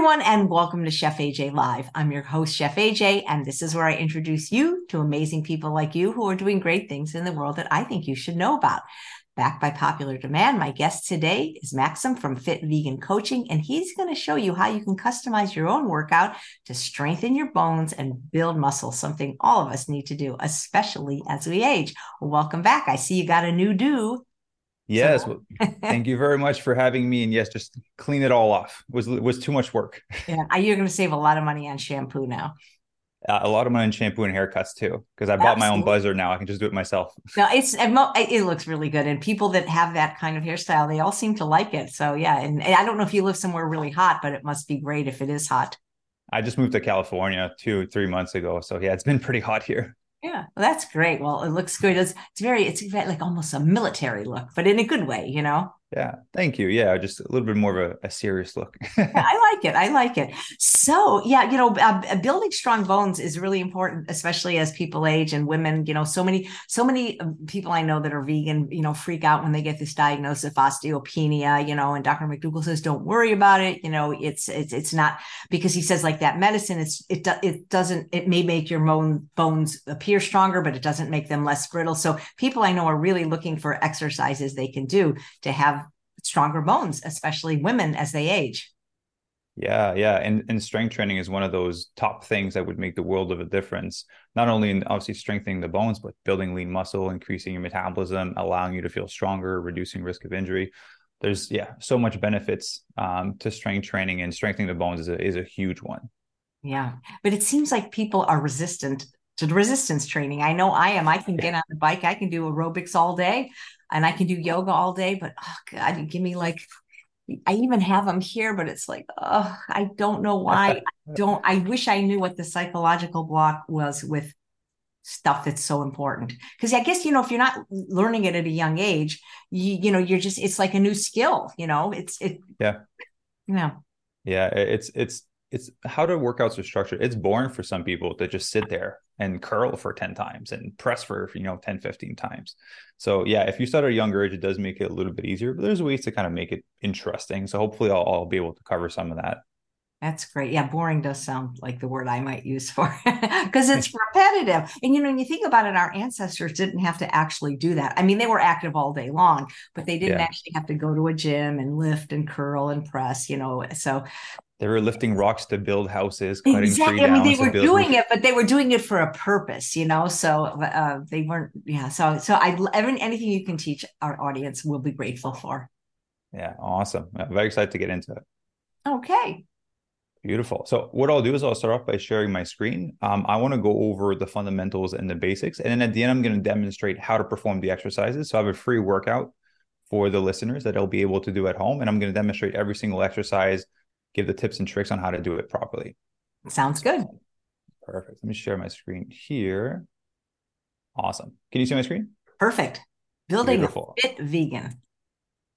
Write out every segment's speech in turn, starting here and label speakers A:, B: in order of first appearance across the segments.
A: everyone, and welcome to Chef AJ Live. I'm your host, Chef AJ, and this is where I introduce you to amazing people like you who are doing great things in the world that I think you should know about. Backed by popular demand, my guest today is Maxime from Fit Vegan Coaching, and he's going to show you how you can customize your own workout to strengthen your bones and build muscle, something all of us need to do, especially as we age. Welcome back. I see you got a new do
B: Yes, so. well, thank you very much for having me. And yes, just clean it all off. It was was too much work.
A: Yeah, you're going to save a lot of money on shampoo now.
B: Uh, a lot of money on shampoo and haircuts too, because I bought Absolutely. my own buzzer now. I can just do it myself.
A: No, it's it looks really good, and people that have that kind of hairstyle, they all seem to like it. So yeah, and, and I don't know if you live somewhere really hot, but it must be great if it is hot.
B: I just moved to California two three months ago, so yeah, it's been pretty hot here.
A: Yeah, well, that's great. Well, it looks good. It's, it's very, it's like almost a military look, but in a good way, you know?
B: Yeah, thank you. Yeah, just a little bit more of a, a serious look.
A: yeah, I like it. I like it. So, yeah, you know, uh, building strong bones is really important, especially as people age and women. You know, so many, so many um, people I know that are vegan, you know, freak out when they get this diagnosis of osteopenia. You know, and Dr. McDougall says, "Don't worry about it." You know, it's it's it's not because he says like that medicine. It's it it doesn't. It may make your bone bones appear stronger, but it doesn't make them less brittle. So, people I know are really looking for exercises they can do to have stronger bones, especially women as they age.
B: Yeah, yeah, and and strength training is one of those top things that would make the world of a difference. Not only in obviously strengthening the bones, but building lean muscle, increasing your metabolism, allowing you to feel stronger, reducing risk of injury. There's yeah, so much benefits um, to strength training, and strengthening the bones is a is a huge one.
A: Yeah, but it seems like people are resistant to resistance training. I know I am. I can get on the bike, I can do aerobics all day, and I can do yoga all day, but oh God, you give me like I even have them here, but it's like, oh, I don't know why. I don't I wish I knew what the psychological block was with stuff that's so important. Because I guess, you know, if you're not learning it at a young age, you, you know, you're just it's like a new skill, you know. It's it
B: yeah.
A: You know.
B: Yeah, it's it's it's how do workouts are structured. It's boring for some people to just sit there and curl for 10 times and press for, you know, 10, 15 times. So yeah, if you start at a younger age, it does make it a little bit easier, but there's ways to kind of make it interesting. So hopefully I'll, I'll be able to cover some of that.
A: That's great. Yeah, boring does sound like the word I might use for because it's repetitive. And you know, when you think about it, our ancestors didn't have to actually do that. I mean, they were active all day long, but they didn't yeah. actually have to go to a gym and lift and curl and press, you know. So
B: they were lifting rocks to build houses, cutting
A: exactly. I mean, they
B: were
A: doing it, but they were doing it for a purpose, you know. So uh, they weren't, yeah. So, so I, anything you can teach our audience, will be grateful for.
B: Yeah, awesome. I'm very excited to get into it.
A: Okay.
B: Beautiful. So what I'll do is I'll start off by sharing my screen. Um, I want to go over the fundamentals and the basics, and then at the end, I'm going to demonstrate how to perform the exercises. So I have a free workout for the listeners that they'll be able to do at home, and I'm going to demonstrate every single exercise give the tips and tricks on how to do it properly.
A: Sounds good.
B: Perfect. Let me share my screen here. Awesome. Can you see my screen?
A: Perfect. Building Beautiful. fit vegan.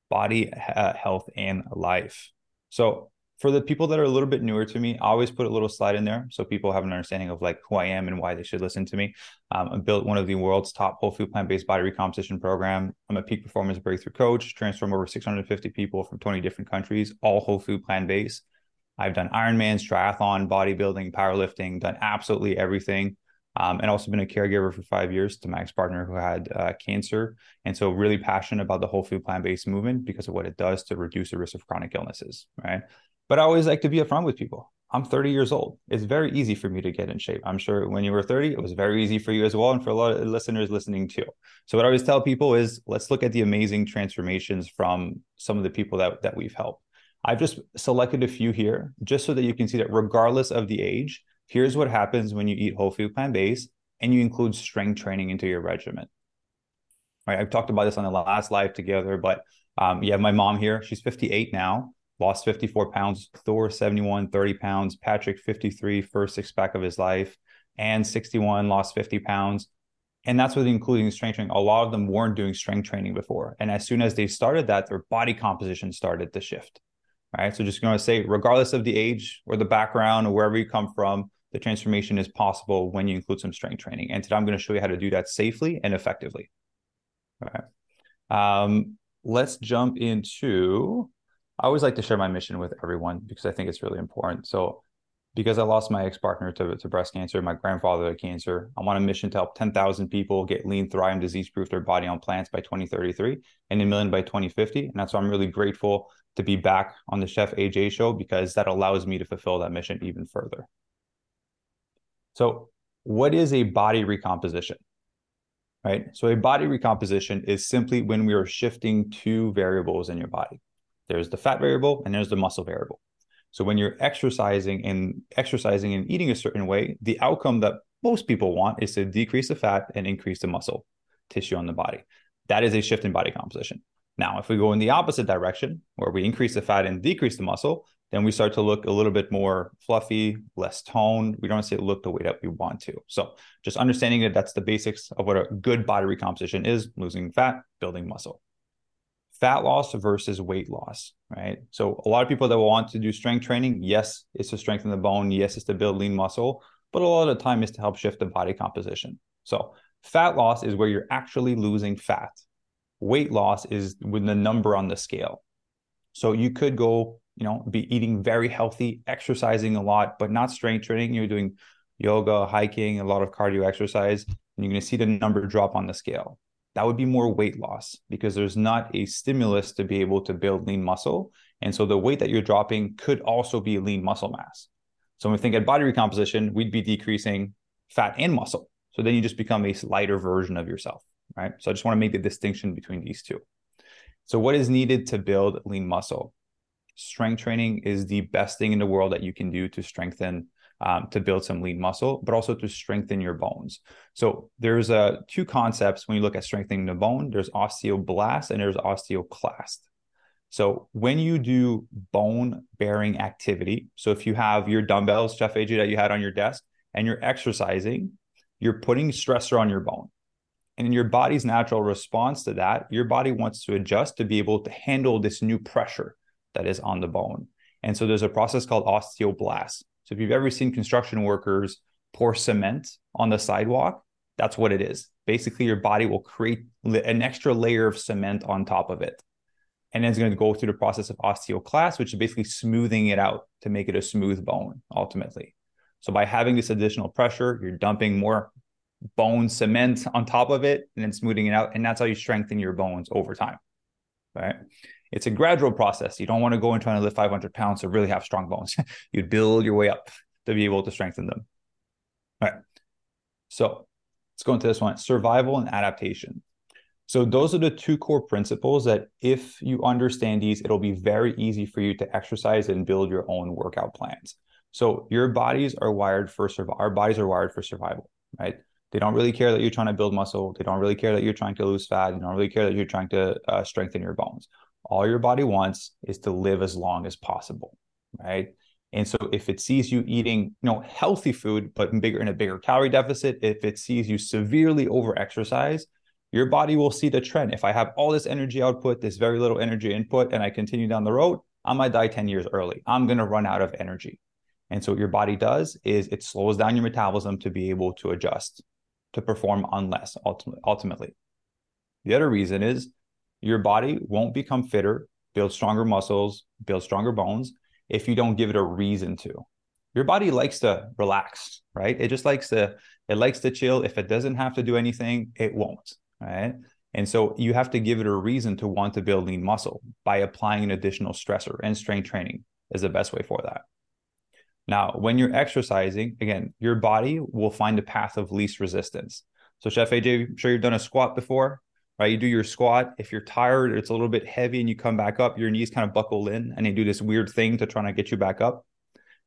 B: Body, uh, health, and life. So for the people that are a little bit newer to me, I always put a little slide in there so people have an understanding of like who I am and why they should listen to me. Um, I built one of the world's top whole food plant based body recomposition program. I'm a peak performance breakthrough coach, transform over 650 people from 20 different countries, all whole food plant based. I've done Ironmans, triathlon, bodybuilding, powerlifting, done absolutely everything. Um, and also been a caregiver for five years to my ex-partner who had uh, cancer. And so really passionate about the whole food plant-based movement because of what it does to reduce the risk of chronic illnesses, right? But I always like to be upfront with people. I'm 30 years old. It's very easy for me to get in shape. I'm sure when you were 30, it was very easy for you as well. And for a lot of listeners listening too. So what I always tell people is let's look at the amazing transformations from some of the people that, that we've helped. I've just selected a few here just so that you can see that regardless of the age, here's what happens when you eat whole food plant based and you include strength training into your regimen. Right, I've talked about this on the last live together, but um, you have my mom here. She's 58 now lost 54 pounds. Thor, 71, 30 pounds. Patrick, 53, first six pack of his life. And 61, lost 50 pounds. And that's with including strength training. A lot of them weren't doing strength training before. And as soon as they started that, their body composition started to shift. Right. So just going to say, regardless of the age or the background or wherever you come from, the transformation is possible when you include some strength training. And today I'm going to show you how to do that safely and effectively. All right. Um, let's jump into I always like to share my mission with everyone because I think it's really important. So, because I lost my ex partner to, to breast cancer, my grandfather to cancer, I'm on a mission to help 10,000 people get lean, thrive, and disease proof their body on plants by 2033 and a million by 2050. And that's why I'm really grateful to be back on the Chef AJ show because that allows me to fulfill that mission even further. So, what is a body recomposition? Right. So, a body recomposition is simply when we are shifting two variables in your body. There's the fat variable and there's the muscle variable. So, when you're exercising and exercising and eating a certain way, the outcome that most people want is to decrease the fat and increase the muscle tissue on the body. That is a shift in body composition. Now, if we go in the opposite direction, where we increase the fat and decrease the muscle, then we start to look a little bit more fluffy, less toned. We don't necessarily look the way that we want to. So, just understanding that that's the basics of what a good body recomposition is losing fat, building muscle. Fat loss versus weight loss, right? So, a lot of people that want to do strength training, yes, it's to strengthen the bone, yes, it's to build lean muscle, but a lot of the time is to help shift the body composition. So, fat loss is where you're actually losing fat weight loss is with the number on the scale. So you could go, you know, be eating very healthy, exercising a lot, but not strength training. You're doing yoga, hiking, a lot of cardio exercise, and you're going to see the number drop on the scale. That would be more weight loss because there's not a stimulus to be able to build lean muscle. And so the weight that you're dropping could also be lean muscle mass. So when we think at body recomposition, we'd be decreasing fat and muscle. So then you just become a lighter version of yourself right? So I just want to make the distinction between these two. So, what is needed to build lean muscle? Strength training is the best thing in the world that you can do to strengthen, um, to build some lean muscle, but also to strengthen your bones. So, there's uh, two concepts when you look at strengthening the bone there's osteoblast and there's osteoclast. So, when you do bone bearing activity, so if you have your dumbbells, Chef AJ, that you had on your desk, and you're exercising, you're putting stressor on your bone. And in your body's natural response to that, your body wants to adjust to be able to handle this new pressure that is on the bone. And so there's a process called osteoblast. So if you've ever seen construction workers pour cement on the sidewalk, that's what it is. Basically, your body will create an extra layer of cement on top of it. And it's going to go through the process of osteoclast, which is basically smoothing it out to make it a smooth bone ultimately. So by having this additional pressure, you're dumping more bone cement on top of it and then smoothing it out. And that's how you strengthen your bones over time. Right. It's a gradual process. You don't want to go and try to lift 500 pounds to really have strong bones. you build your way up to be able to strengthen them. All right. So let's go into this one survival and adaptation. So, those are the two core principles that if you understand these, it'll be very easy for you to exercise and build your own workout plans. So, your bodies are wired for survival. Our bodies are wired for survival, right? They don't really care that you're trying to build muscle. They don't really care that you're trying to lose fat. They don't really care that you're trying to uh, strengthen your bones. All your body wants is to live as long as possible, right? And so if it sees you eating, you know, healthy food but bigger in a bigger calorie deficit, if it sees you severely over exercise, your body will see the trend. If I have all this energy output, this very little energy input, and I continue down the road, I might die 10 years early. I'm going to run out of energy. And so what your body does is it slows down your metabolism to be able to adjust to perform on less ultimately. The other reason is your body won't become fitter, build stronger muscles, build stronger bones if you don't give it a reason to. Your body likes to relax, right? It just likes to it likes to chill. If it doesn't have to do anything, it won't, right? And so you have to give it a reason to want to build lean muscle by applying an additional stressor and strength training is the best way for that. Now, when you're exercising, again, your body will find a path of least resistance. So, Chef AJ, I'm sure you've done a squat before, right? You do your squat. If you're tired, it's a little bit heavy, and you come back up, your knees kind of buckle in, and they do this weird thing to try to get you back up,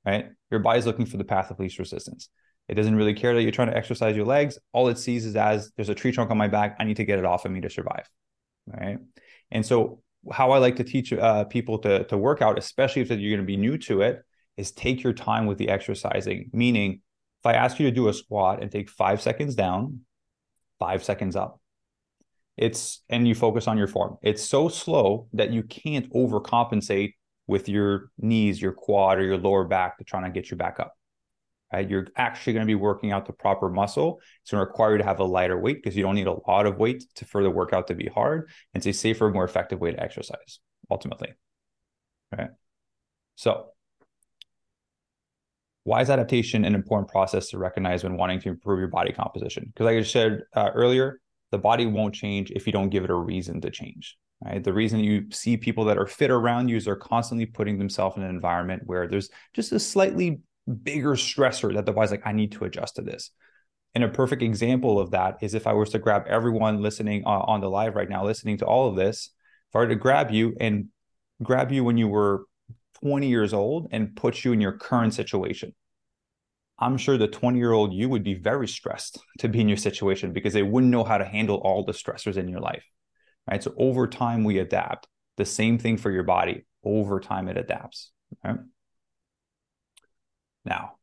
B: right? Your body's looking for the path of least resistance. It doesn't really care that you're trying to exercise your legs. All it sees is as there's a tree trunk on my back. I need to get it off of me to survive, right? And so, how I like to teach uh, people to to work out, especially if you're going to be new to it, is take your time with the exercising. Meaning, if I ask you to do a squat and take five seconds down, five seconds up, it's and you focus on your form. It's so slow that you can't overcompensate with your knees, your quad, or your lower back to try to get you back up. Right? You're actually going to be working out the proper muscle. It's going to require you to have a lighter weight because you don't need a lot of weight to further workout to be hard. It's a safer, more effective way to exercise ultimately. right? So, why is adaptation an important process to recognize when wanting to improve your body composition? Because, like I said uh, earlier, the body won't change if you don't give it a reason to change. Right. The reason you see people that are fit around you is they're constantly putting themselves in an environment where there's just a slightly bigger stressor that the body's like, I need to adjust to this. And a perfect example of that is if I was to grab everyone listening uh, on the live right now, listening to all of this, if I were to grab you and grab you when you were 20 years old and put you in your current situation, I'm sure the 20 year old you would be very stressed to be in your situation because they wouldn't know how to handle all the stressors in your life. Right. So over time, we adapt. The same thing for your body. Over time, it adapts. Right? Now,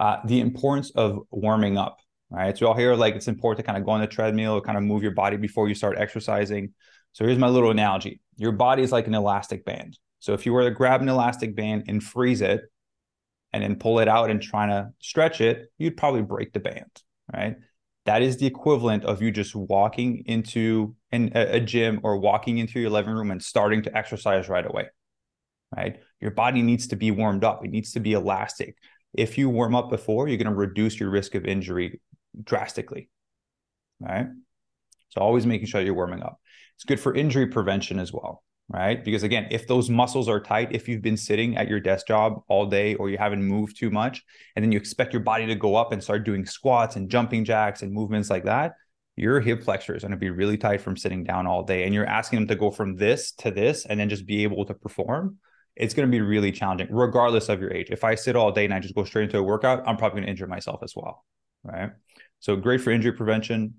B: uh, the importance of warming up. Right. So, you all hear like it's important to kind of go on the treadmill or kind of move your body before you start exercising. So, here's my little analogy your body is like an elastic band. So, if you were to grab an elastic band and freeze it, and then pull it out and trying to stretch it, you'd probably break the band, right? That is the equivalent of you just walking into an, a gym or walking into your living room and starting to exercise right away, right? Your body needs to be warmed up. It needs to be elastic. If you warm up before, you're going to reduce your risk of injury drastically, right? So always making sure you're warming up. It's good for injury prevention as well right? Because again, if those muscles are tight, if you've been sitting at your desk job all day or you haven't moved too much, and then you expect your body to go up and start doing squats and jumping jacks and movements like that, your hip flexor is going to be really tight from sitting down all day. And you're asking them to go from this to this and then just be able to perform. It's going to be really challenging, regardless of your age. If I sit all day and I just go straight into a workout, I'm probably going to injure myself as well. Right. So great for injury prevention,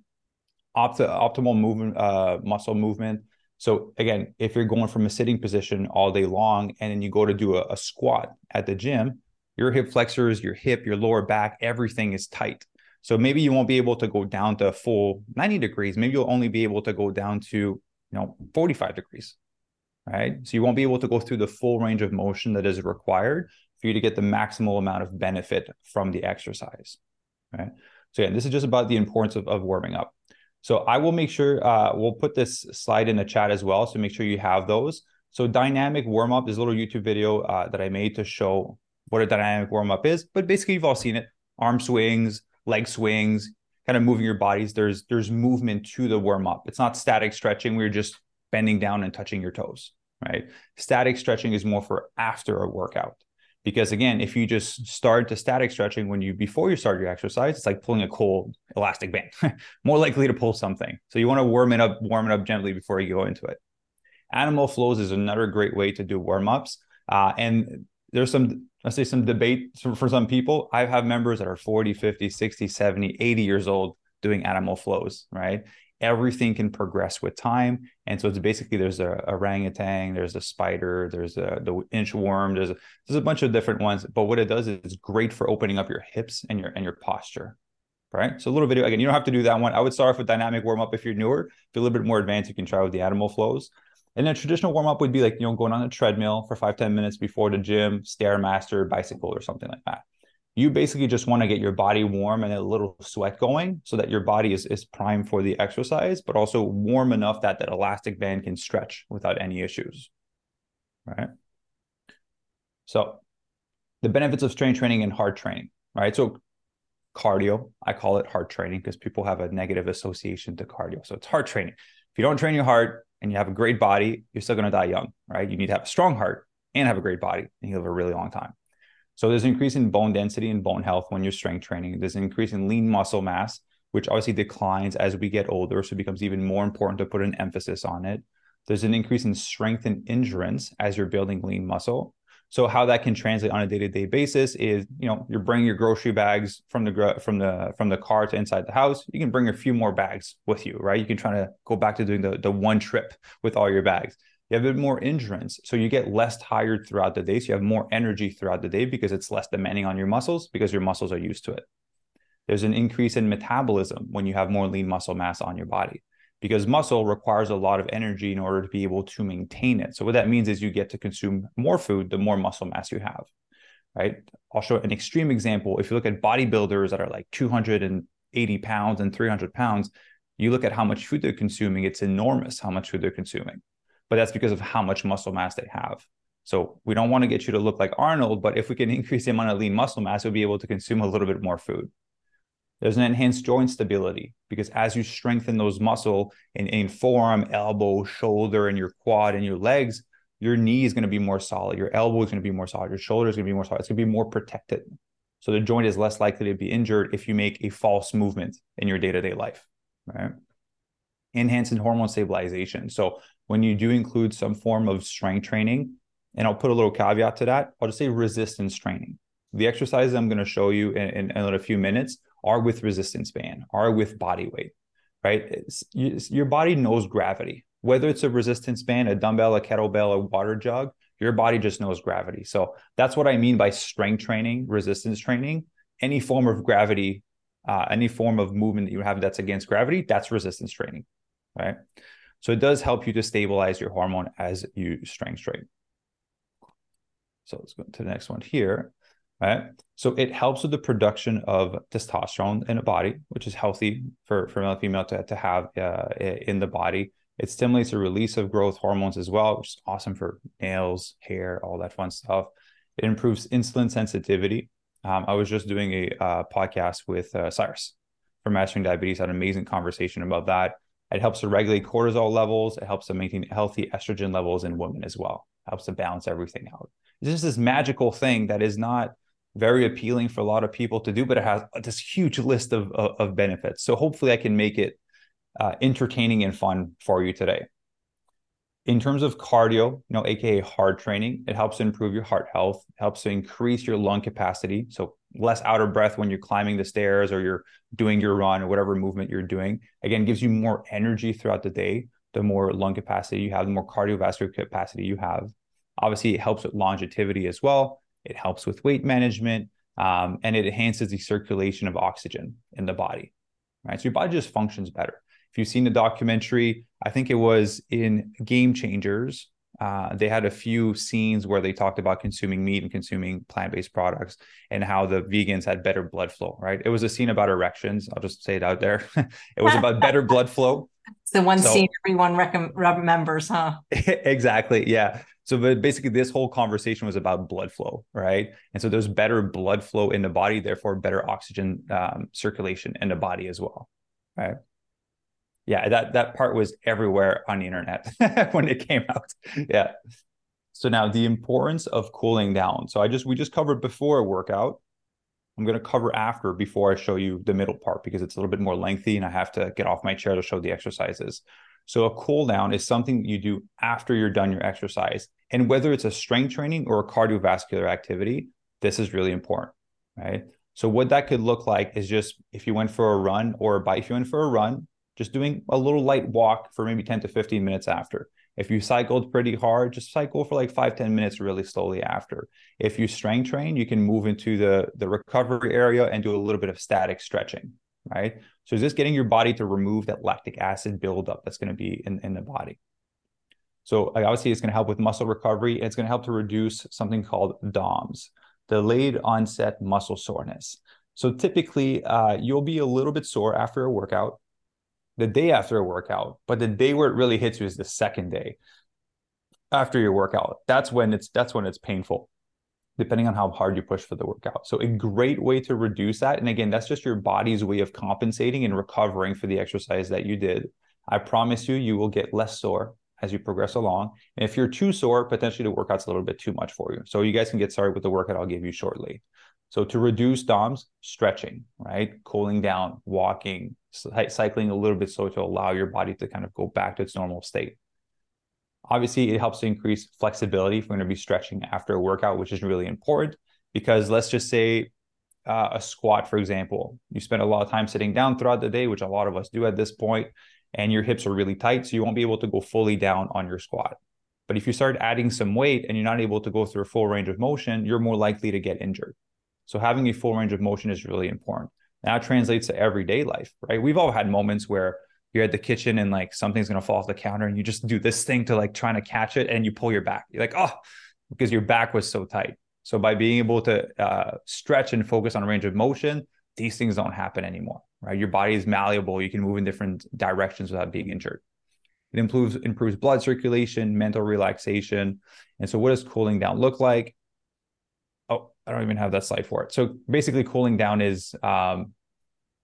B: opt- optimal movement, uh, muscle movement so again, if you're going from a sitting position all day long and then you go to do a, a squat at the gym, your hip flexors, your hip, your lower back, everything is tight. So maybe you won't be able to go down to full 90 degrees. Maybe you'll only be able to go down to, you know, 45 degrees. Right. So you won't be able to go through the full range of motion that is required for you to get the maximal amount of benefit from the exercise. Right. So yeah, this is just about the importance of, of warming up. So I will make sure uh, we'll put this slide in the chat as well. So make sure you have those. So dynamic warm up is a little YouTube video uh, that I made to show what a dynamic warm up is. But basically, you've all seen it: arm swings, leg swings, kind of moving your bodies. There's there's movement to the warm up. It's not static stretching. We're just bending down and touching your toes, right? Static stretching is more for after a workout because again if you just start to static stretching when you before you start your exercise it's like pulling a cold elastic band more likely to pull something. So you want to warm it up warm it up gently before you go into it. Animal flows is another great way to do warm-ups. Uh, and there's some let's say some debate for some people. I have members that are 40 50 60 70 80 years old doing animal flows right everything can progress with time. And so it's basically there's a orangutan, there's a spider, there's a the inchworm, there's a, there's a bunch of different ones. But what it does is it's great for opening up your hips and your and your posture. Right. So a little video again, you don't have to do that one. I would start off with dynamic warm up if you're newer. If you're a little bit more advanced, you can try with the animal flows. And then traditional warm up would be like, you know, going on a treadmill for five ten minutes before the gym, Stairmaster, bicycle, or something like that you basically just want to get your body warm and a little sweat going so that your body is, is primed for the exercise, but also warm enough that that elastic band can stretch without any issues. Right. So the benefits of strength training and hard training, right? So cardio, I call it hard training because people have a negative association to cardio. So it's hard training. If you don't train your heart and you have a great body, you're still going to die young, right? You need to have a strong heart and have a great body and you live a really long time. So there's an increase in bone density and bone health when you're strength training. There's an increase in lean muscle mass, which obviously declines as we get older. So it becomes even more important to put an emphasis on it. There's an increase in strength and endurance as you're building lean muscle. So how that can translate on a day-to-day basis is, you know, you're bringing your grocery bags from the from the from the car to inside the house. You can bring a few more bags with you, right? You can try to go back to doing the the one trip with all your bags you have a bit more endurance. So you get less tired throughout the day. So you have more energy throughout the day because it's less demanding on your muscles because your muscles are used to it. There's an increase in metabolism when you have more lean muscle mass on your body because muscle requires a lot of energy in order to be able to maintain it. So what that means is you get to consume more food the more muscle mass you have. Right. I'll show an extreme example. If you look at bodybuilders that are like 280 pounds and 300 pounds, you look at how much food they're consuming, it's enormous how much food they're consuming but that's because of how much muscle mass they have. So we don't want to get you to look like Arnold, but if we can increase the amount of lean muscle mass, we'll be able to consume a little bit more food. There's an enhanced joint stability because as you strengthen those muscle in, in forearm, elbow, shoulder, and your quad and your legs, your knee is going to be more solid. Your elbow is going to be more solid. Your shoulder is going to be more solid. It's going to be more protected. So the joint is less likely to be injured if you make a false movement in your day-to-day life, right? Enhancing hormone stabilization. So when you do include some form of strength training, and I'll put a little caveat to that, I'll just say resistance training. The exercises I'm going to show you in, in, in a few minutes are with resistance band, are with body weight, right? You, your body knows gravity. Whether it's a resistance band, a dumbbell, a kettlebell, a water jug, your body just knows gravity. So that's what I mean by strength training, resistance training. Any form of gravity, uh, any form of movement that you have that's against gravity, that's resistance training, right? So it does help you to stabilize your hormone as you strength train. So let's go to the next one here. Right. So it helps with the production of testosterone in a body, which is healthy for, for male and female to, to have uh, in the body. It stimulates the release of growth hormones as well, which is awesome for nails, hair, all that fun stuff. It improves insulin sensitivity. Um, I was just doing a uh, podcast with uh, Cyrus from Mastering Diabetes, had an amazing conversation about that. It helps to regulate cortisol levels. It helps to maintain healthy estrogen levels in women as well. It helps to balance everything out. It's just this magical thing that is not very appealing for a lot of people to do, but it has this huge list of, of, of benefits. So hopefully I can make it uh, entertaining and fun for you today. In terms of cardio, you know, aka hard training, it helps to improve your heart health, helps to increase your lung capacity. So less out of breath when you're climbing the stairs or you're doing your run or whatever movement you're doing. Again, gives you more energy throughout the day. The more lung capacity you have, the more cardiovascular capacity you have. Obviously, it helps with longevity as well. It helps with weight management, um, and it enhances the circulation of oxygen in the body. Right, so your body just functions better. If you've seen the documentary, I think it was in Game Changers. Uh, they had a few scenes where they talked about consuming meat and consuming plant-based products and how the vegans had better blood flow right? It was a scene about erections. I'll just say it out there. It was about better blood flow.
A: It's the one so, scene everyone rec- remembers huh?
B: Exactly yeah. So but basically, this whole conversation was about blood flow, right? And so there's better blood flow in the body, therefore better oxygen um, circulation in the body as well, right? Yeah, that that part was everywhere on the internet when it came out. Yeah. So now the importance of cooling down. So I just we just covered before a workout. I'm going to cover after before I show you the middle part because it's a little bit more lengthy and I have to get off my chair to show the exercises. So a cool down is something you do after you're done your exercise. And whether it's a strength training or a cardiovascular activity, this is really important, right? So what that could look like is just if you went for a run or a bike, if you went for a run, just doing a little light walk for maybe 10 to 15 minutes after. If you cycled pretty hard, just cycle for like five ten minutes really slowly after. If you strength train, you can move into the, the recovery area and do a little bit of static stretching, right? So just getting your body to remove that lactic acid buildup that's going to be in, in the body. So obviously it's going to help with muscle recovery. It's going to help to reduce something called DOMS, delayed onset muscle soreness. So typically uh, you'll be a little bit sore after a workout, the day after a workout, but the day where it really hits you is the second day after your workout. That's when it's that's when it's painful depending on how hard you push for the workout. So a great way to reduce that. And again, that's just your body's way of compensating and recovering for the exercise that you did. I promise you, you will get less sore as you progress along. And if you're too sore, potentially the workout's a little bit too much for you. So you guys can get started with the workout I'll give you shortly. So to reduce DOMS, stretching, right? Cooling down, walking, cycling a little bit so to allow your body to kind of go back to its normal state. Obviously, it helps to increase flexibility if we're going to be stretching after a workout, which is really important because let's just say uh, a squat, for example, you spend a lot of time sitting down throughout the day, which a lot of us do at this point, and your hips are really tight. So you won't be able to go fully down on your squat. But if you start adding some weight and you're not able to go through a full range of motion, you're more likely to get injured. So having a full range of motion is really important. Now translates to everyday life, right? We've all had moments where you're at the kitchen and like something's gonna fall off the counter and you just do this thing to like trying to catch it and you pull your back. You're like, oh, because your back was so tight. So by being able to uh, stretch and focus on range of motion, these things don't happen anymore, right? Your body is malleable. You can move in different directions without being injured. It improves improves blood circulation, mental relaxation. And so, what does cooling down look like? I don't even have that slide for it. So basically, cooling down is um,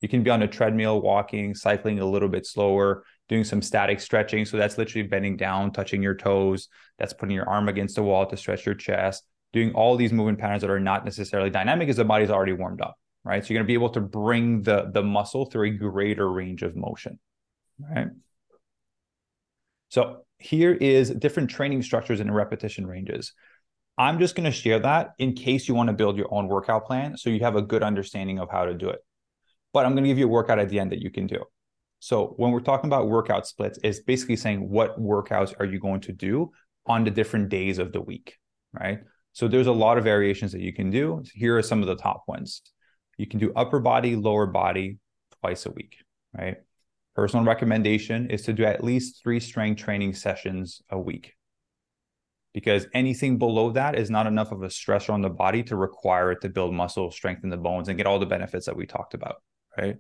B: you can be on a treadmill, walking, cycling a little bit slower, doing some static stretching. So that's literally bending down, touching your toes. That's putting your arm against the wall to stretch your chest. Doing all these movement patterns that are not necessarily dynamic as the body's already warmed up, right? So you're going to be able to bring the the muscle through a greater range of motion, right? So here is different training structures and repetition ranges. I'm just going to share that in case you want to build your own workout plan so you have a good understanding of how to do it. But I'm going to give you a workout at the end that you can do. So when we're talking about workout splits, it's basically saying what workouts are you going to do on the different days of the week, right? So there's a lot of variations that you can do. Here are some of the top ones. You can do upper body, lower body twice a week, right? Personal recommendation is to do at least three strength training sessions a week because anything below that is not enough of a stressor on the body to require it to build muscle, strengthen the bones, and get all the benefits that we talked about, right?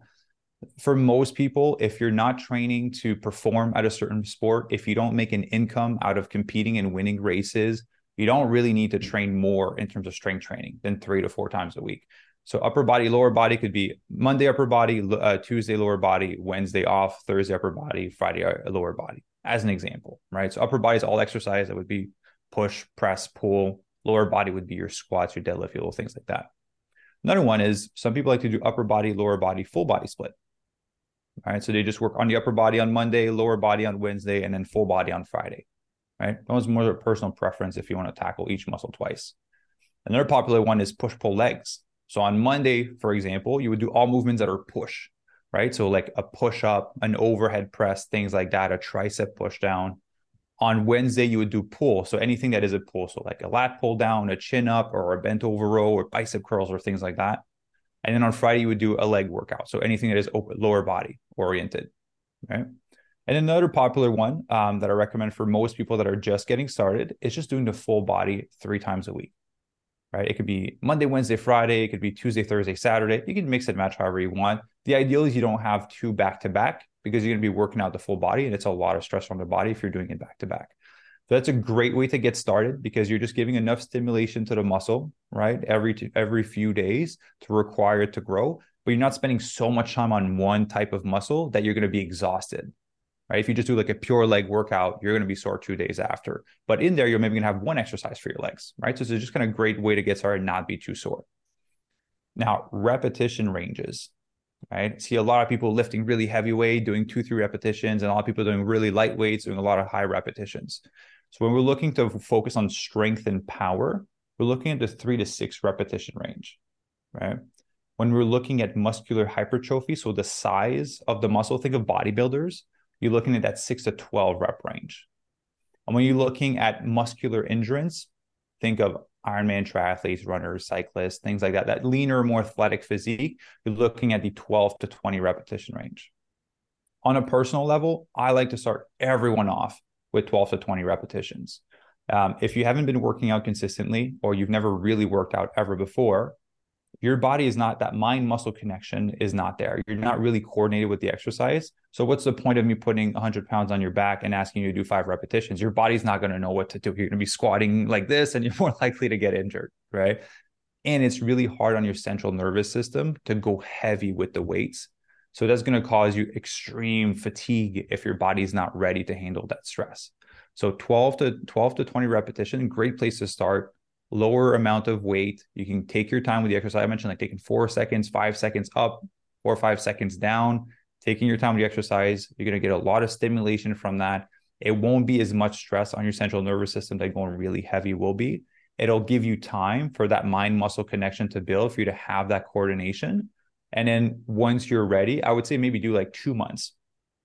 B: For most people, if you're not training to perform at a certain sport, if you don't make an income out of competing and winning races, you don't really need to train more in terms of strength training than three to four times a week. So upper body, lower body could be Monday upper body, uh, Tuesday lower body, Wednesday off, Thursday upper body, Friday uh, lower body, as an example, right? So upper body is all exercise that would be push, press, pull. Lower body would be your squats, your deadlift, your little things like that. Another one is some people like to do upper body, lower body, full body split. All right. So they just work on the upper body on Monday, lower body on Wednesday, and then full body on Friday. Right. That was more of a personal preference if you want to tackle each muscle twice. Another popular one is push pull legs. So on Monday, for example, you would do all movements that are push, right? So like a push up, an overhead press, things like that, a tricep push down. On Wednesday, you would do pull. So anything that is a pull, so like a lat pull down, a chin up, or a bent over row, or bicep curls, or things like that. And then on Friday, you would do a leg workout. So anything that is open, lower body oriented, right? And another popular one um, that I recommend for most people that are just getting started is just doing the full body three times a week right? It could be Monday, Wednesday, Friday. It could be Tuesday, Thursday, Saturday. You can mix and match however you want. The ideal is you don't have two back to back because you're going to be working out the full body and it's a lot of stress on the body if you're doing it back to back. So that's a great way to get started because you're just giving enough stimulation to the muscle, right? Every every few days to require it to grow, but you're not spending so much time on one type of muscle that you're going to be exhausted right? If you just do like a pure leg workout, you're going to be sore two days after. But in there, you're maybe going to have one exercise for your legs, right? So it's just kind of a great way to get started and not be too sore. Now, repetition ranges, right? See a lot of people lifting really heavy weight, doing two, three repetitions, and a lot of people doing really light weights, doing a lot of high repetitions. So when we're looking to focus on strength and power, we're looking at the three to six repetition range, right? When we're looking at muscular hypertrophy, so the size of the muscle, think of bodybuilders, you're looking at that six to 12 rep range. And when you're looking at muscular endurance, think of Ironman triathletes, runners, cyclists, things like that, that leaner, more athletic physique, you're looking at the 12 to 20 repetition range. On a personal level, I like to start everyone off with 12 to 20 repetitions. Um, if you haven't been working out consistently or you've never really worked out ever before, your body is not that mind muscle connection is not there. You're not really coordinated with the exercise. So what's the point of me putting 100 pounds on your back and asking you to do five repetitions? Your body's not going to know what to do. You're going to be squatting like this, and you're more likely to get injured, right? And it's really hard on your central nervous system to go heavy with the weights. So that's going to cause you extreme fatigue if your body's not ready to handle that stress. So 12 to 12 to 20 repetition, great place to start lower amount of weight. You can take your time with the exercise. I mentioned like taking four seconds, five seconds up, four or five seconds down, taking your time with the exercise. You're going to get a lot of stimulation from that. It won't be as much stress on your central nervous system that going really heavy will be. It'll give you time for that mind muscle connection to build for you to have that coordination. And then once you're ready, I would say maybe do like two months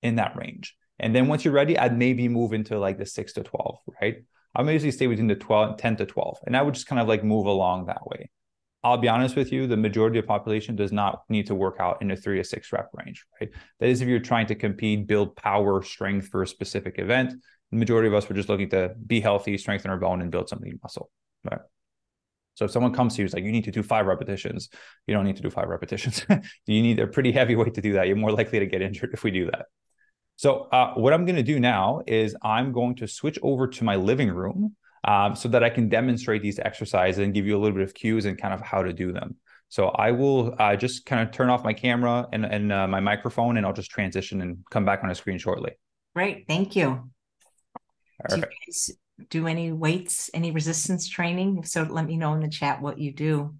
B: in that range. And then once you're ready, I'd maybe move into like the six to 12, right? I would usually stay between the 12, 10 to 12. And I would just kind of like move along that way. I'll be honest with you, the majority of population does not need to work out in a three to six rep range, right? That is if you're trying to compete, build power, strength for a specific event. The majority of us were just looking to be healthy, strengthen our bone, and build something muscle, right? So if someone comes to you, it's like you need to do five repetitions. You don't need to do five repetitions. you need a pretty heavy weight to do that. You're more likely to get injured if we do that.
C: So uh, what I'm going to do now is I'm going to switch over to my living room um, so that I can demonstrate these exercises and give you a little bit of cues and kind of how to do them. So I will uh, just kind of turn off my camera and, and uh, my microphone, and I'll just transition and come back on a screen shortly.
A: Great, thank you. Do you guys do any weights, any resistance training? If so, let me know in the chat what you do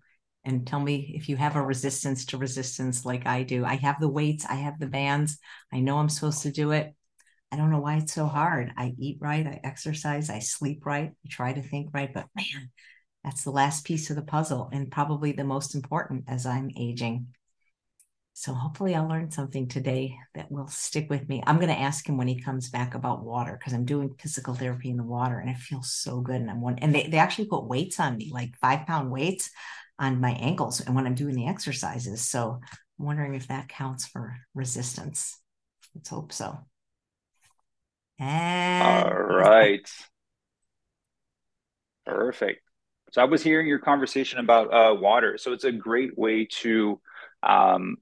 A: and tell me if you have a resistance to resistance like I do. I have the weights, I have the bands. I know I'm supposed to do it. I don't know why it's so hard. I eat right, I exercise, I sleep right, I try to think right, but man, that's the last piece of the puzzle and probably the most important as I'm aging. So hopefully I'll learn something today that will stick with me. I'm going to ask him when he comes back about water because I'm doing physical therapy in the water and it feels so good. And I'm one, and they, they actually put weights on me, like five pound weights on my ankles and when I'm doing the exercises. So I'm wondering if that counts for resistance. Let's hope so.
B: And all right. Perfect. So I was hearing your conversation about uh, water. So it's a great way to um,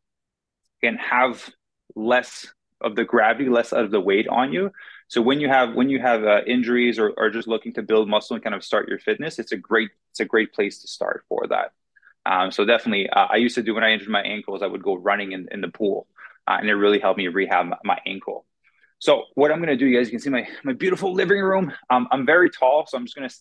B: and have less of the gravity, less of the weight on you. So when you have when you have uh, injuries or, or just looking to build muscle and kind of start your fitness, it's a great it's a great place to start for that. Um, so definitely, uh, I used to do when I injured my ankles, I would go running in, in the pool, uh, and it really helped me rehab my, ankle. So what I'm going to do, you guys, you can see my my beautiful living room. Um, I'm very tall, so I'm just going to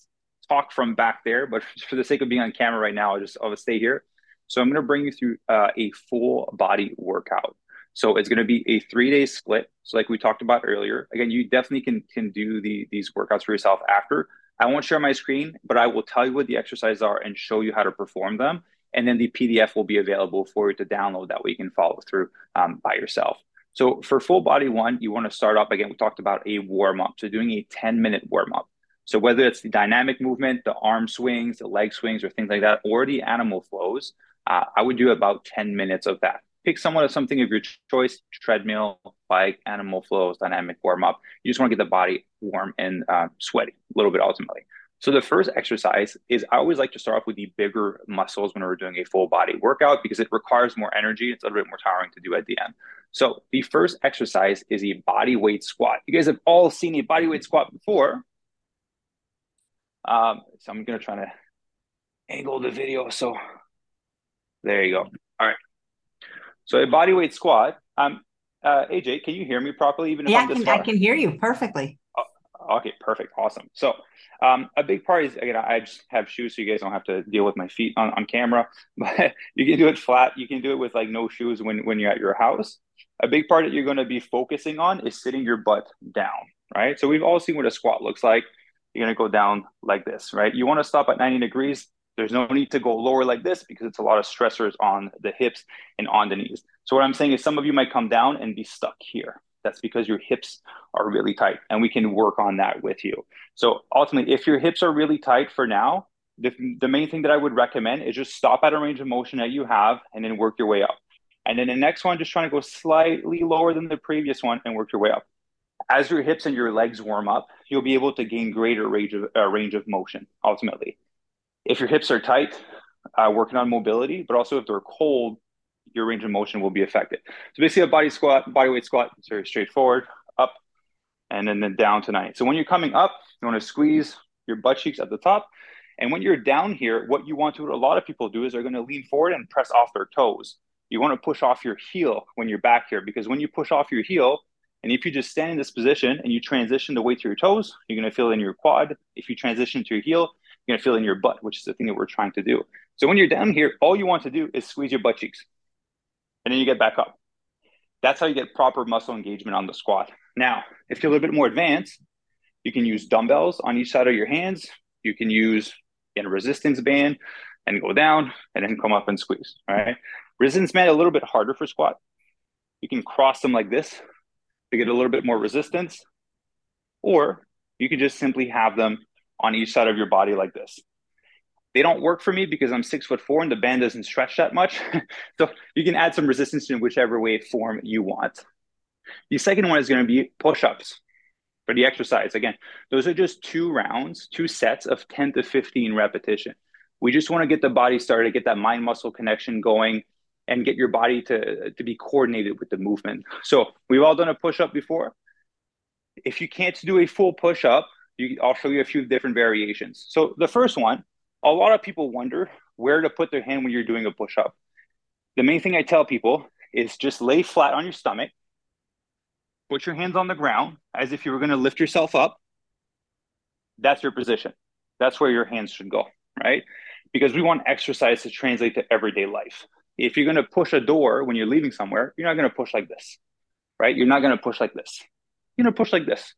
B: talk from back there. But for the sake of being on camera right now, I'll just I'll stay here. So I'm going to bring you through uh, a full body workout. So it's going to be a three day split. So like we talked about earlier, again, you definitely can can do the these workouts for yourself after. I won't share my screen, but I will tell you what the exercises are and show you how to perform them. And then the PDF will be available for you to download that you can follow through um, by yourself. So for full body one, you want to start off again. We talked about a warm up. So doing a 10 minute warm up. So whether it's the dynamic movement, the arm swings, the leg swings, or things like that, or the animal flows, uh, I would do about 10 minutes of that. Pick somewhat of something of your choice, treadmill, bike, animal flows, dynamic warm up. You just want to get the body warm and uh, sweaty a little bit ultimately. So the first exercise is I always like to start off with the bigger muscles when we're doing a full body workout because it requires more energy. It's a little bit more tiring to do at the end. So the first exercise is a body weight squat. You guys have all seen a body weight squat before. Um, so I'm going to try to angle the video so there you go. All right. So a body weight squat. Um, uh, AJ, can you hear me properly? Even
A: yeah, I can, I can hear you perfectly.
B: Okay, perfect, awesome. So um, a big part is again, I just have shoes, so you guys don't have to deal with my feet on, on camera. But you can do it flat. You can do it with like no shoes when when you're at your house. A big part that you're going to be focusing on is sitting your butt down, right? So we've all seen what a squat looks like. You're going to go down like this, right? You want to stop at 90 degrees. There's no need to go lower like this because it's a lot of stressors on the hips and on the knees. So what I'm saying is some of you might come down and be stuck here. That's because your hips are really tight and we can work on that with you. So ultimately, if your hips are really tight for now, the, the main thing that I would recommend is just stop at a range of motion that you have and then work your way up. And then the next one, just trying to go slightly lower than the previous one and work your way up. As your hips and your legs warm up, you'll be able to gain greater range of, uh, range of motion ultimately if your hips are tight, uh, working on mobility, but also if they're cold, your range of motion will be affected. So basically, a body squat, body weight squat, it's very straightforward, up and then, then down tonight. So when you're coming up, you want to squeeze your butt cheeks at the top. And when you're down here, what you want to, a lot of people do is they're going to lean forward and press off their toes. You want to push off your heel when you're back here because when you push off your heel, and if you just stand in this position and you transition the weight to your toes, you're going to feel in your quad. If you transition to your heel, you're going to feel in your butt, which is the thing that we're trying to do. So when you're down here, all you want to do is squeeze your butt cheeks and then you get back up. That's how you get proper muscle engagement on the squat. Now, if you're a little bit more advanced, you can use dumbbells on each side of your hands. You can use a resistance band and go down and then come up and squeeze. All right. Resistance band a little bit harder for squat. You can cross them like this to get a little bit more resistance, or you can just simply have them on each side of your body like this. They don't work for me because I'm six foot four and the band doesn't stretch that much. so you can add some resistance in whichever way form you want. The second one is going to be push ups for the exercise. Again, those are just two rounds, two sets of 10 to 15 repetition. We just want to get the body started, get that mind muscle connection going, and get your body to, to be coordinated with the movement. So we've all done a push up before. If you can't do a full push up, you, I'll show you a few different variations. So the first one, a lot of people wonder where to put their hand when you're doing a push up. The main thing I tell people is just lay flat on your stomach, put your hands on the ground as if you were going to lift yourself up. That's your position. That's where your hands should go, right? Because we want exercise to translate to everyday life. If you're going to push a door when you're leaving somewhere, you're not going to push like this, right? You're not going to push like this. You're going to push like this.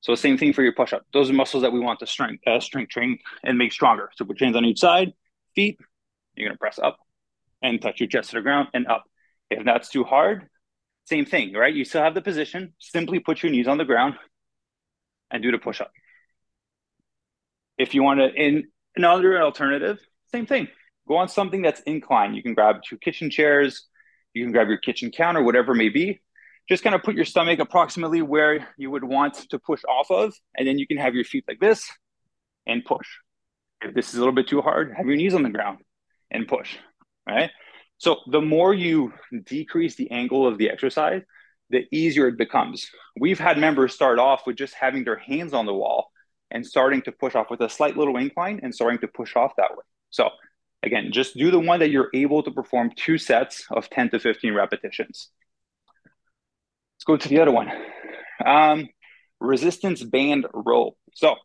B: So same thing for your push up. Those are muscles that we want to strength uh, strength train and make stronger. So put your hands on each side, feet. You're gonna press up and touch your chest to the ground and up. If that's too hard, same thing, right? You still have the position. Simply put your knees on the ground and do the push up. If you want to, in another alternative, same thing. Go on something that's inclined. You can grab two kitchen chairs. You can grab your kitchen counter, whatever it may be just kind of put your stomach approximately where you would want to push off of, and then you can have your feet like this and push. If this is a little bit too hard, have your knees on the ground and push, right? So the more you decrease the angle of the exercise, the easier it becomes. We've had members start off with just having their hands on the wall and starting to push off with a slight little incline and starting to push off that way. So again, just do the one that you're able to perform two sets of 10 to 15 repetitions. Let's go to the other one. Um, resistance band row. So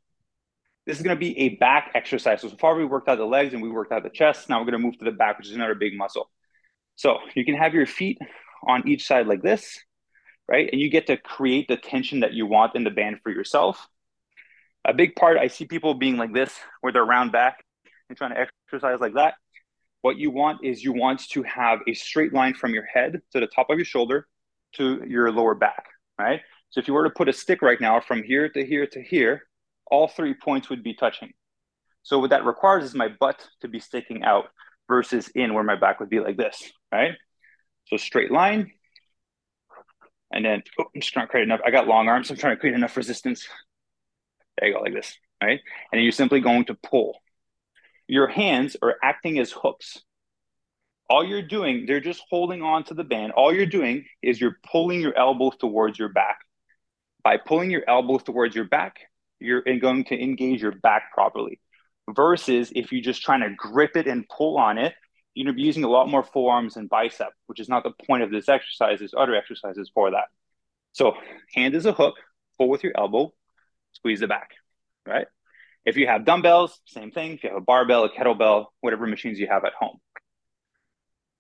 B: this is going to be a back exercise. So, so far we worked out the legs and we worked out the chest. Now we're going to move to the back, which is another big muscle. So you can have your feet on each side like this, right? And you get to create the tension that you want in the band for yourself. A big part, I see people being like this, where they're round back and trying to exercise like that. What you want is you want to have a straight line from your head to the top of your shoulder to your lower back, right? So if you were to put a stick right now from here to here to here, all three points would be touching. So what that requires is my butt to be sticking out versus in where my back would be like this, right? So straight line. And then oh, I'm just to create enough. I got long arms. I'm trying to create enough resistance. There you go, like this, right? And you're simply going to pull. Your hands are acting as hooks all you're doing, they're just holding on to the band. All you're doing is you're pulling your elbows towards your back. By pulling your elbows towards your back, you're going to engage your back properly. Versus if you're just trying to grip it and pull on it, you're going to be using a lot more forearms and bicep, which is not the point of this exercise. There's other exercises for that. So, hand is a hook, pull with your elbow, squeeze the back, right? If you have dumbbells, same thing. If you have a barbell, a kettlebell, whatever machines you have at home.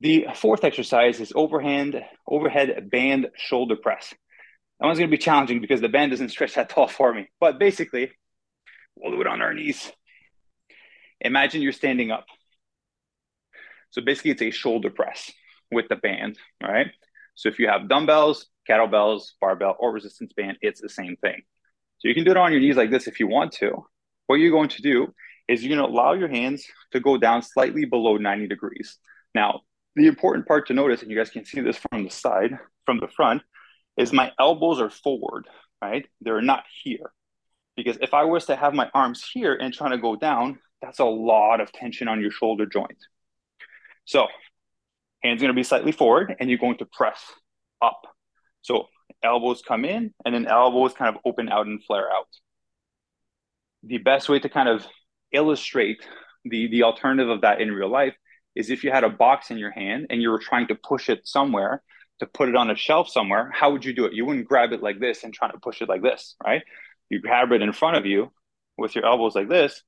B: The fourth exercise is overhand, overhead band shoulder press. That one's going to be challenging because the band doesn't stretch that tall for me. But basically, we'll do it on our knees. Imagine you're standing up. So basically, it's a shoulder press with the band, all right? So if you have dumbbells, kettlebells, barbell, or resistance band, it's the same thing. So you can do it on your knees like this if you want to. What you're going to do is you're going to allow your hands to go down slightly below 90 degrees. Now, the important part to notice, and you guys can see this from the side, from the front, is my elbows are forward, right? They're not here. Because if I was to have my arms here and trying to go down, that's a lot of tension on your shoulder joint. So hands to be slightly forward and you're going to press up. So elbows come in and then elbows kind of open out and flare out. The best way to kind of illustrate the, the alternative of that in real life is if you had a box in your hand and you were trying to push it somewhere to put it on a shelf somewhere, how would you do it? You wouldn't grab it like this and try to push it like this, right? You grab it in front of you with your elbows like this,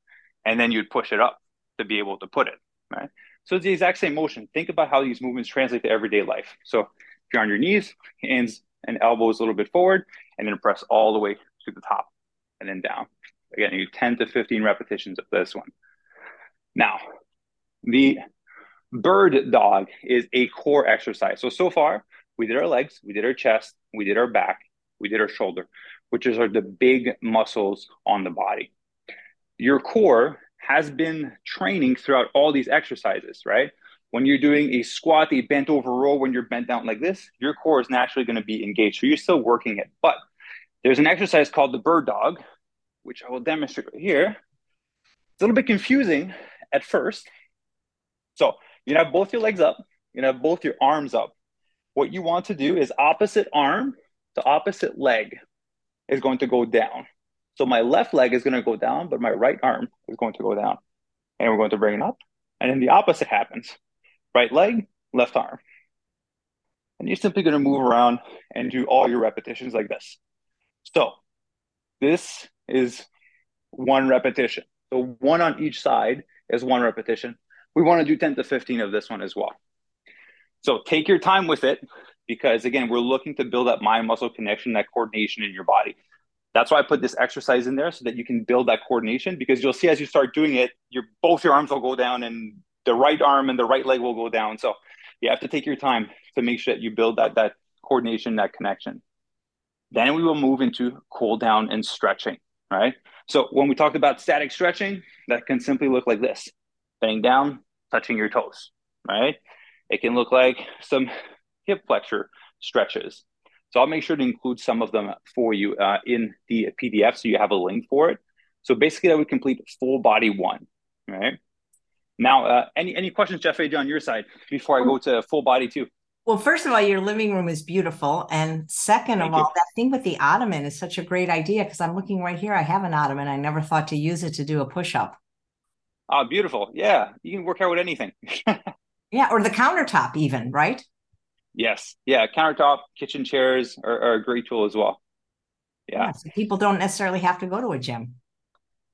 B: and then you'd push it up to be able to put it, right? So it's the exact same motion. Think about how these movements translate to everyday life. So if you're on your knees, hands and elbows a little bit forward, and then press all the way to the top and then down. Again, you 10 to 15 repetitions of this one. Now, the Bird dog is a core exercise. So, so far, we did our legs, we did our chest, we did our back, we did our shoulder, which is are the big muscles on the body. Your core has been training throughout all these exercises, right? When you're doing a squat, a bent over row, when you're bent down like this, your core is naturally going to be engaged. So you're still working it. But there's an exercise called the bird dog, which I will demonstrate right here. It's a little bit confusing at first. So you have both your legs up, you have both your arms up. What you want to do is opposite arm to opposite leg. is going to go down. So my left leg is going to go down, but my right arm is going to go down. And we're going to bring it up. And then the opposite happens. Right leg, left arm. And you're simply going to move around and do all your repetitions like this. So this is one repetition. So one on each side is one repetition. We want to do 10 to 15 of this one as well. So take your time with it because again, we're looking to build up mind muscle connection, that coordination in your body. That's why I put this exercise in there so that you can build that coordination because you'll see as you start doing it, your both your arms will go down and the right arm and the right leg will go down. So you have to take your time to make sure that you build that that coordination, that connection. Then we will move into cool down and stretching, right? So when we talked about static stretching, that can simply look like this, bending down, touching your toes, right? It can look like some hip flexor stretches. So I'll make sure to include some of them for you uh, in the PDF so you have a link for it. So basically, I would complete full body one, right? Now, uh, any any questions, Chef AJ. on your side before I go to full body two?
A: Well, first of all, your living room is beautiful, and second Thank of all, that thing with the ottoman is such a great idea because I'm looking right here. I have an ottoman. I never thought to use it to do a push up.
B: Oh, beautiful! Yeah, you can work out with anything.
A: yeah, or the countertop, even right?
B: Yes. Yeah. Countertop, kitchen chairs are, are a great tool as well. Yeah. yeah so
A: people don't necessarily have to go to a gym.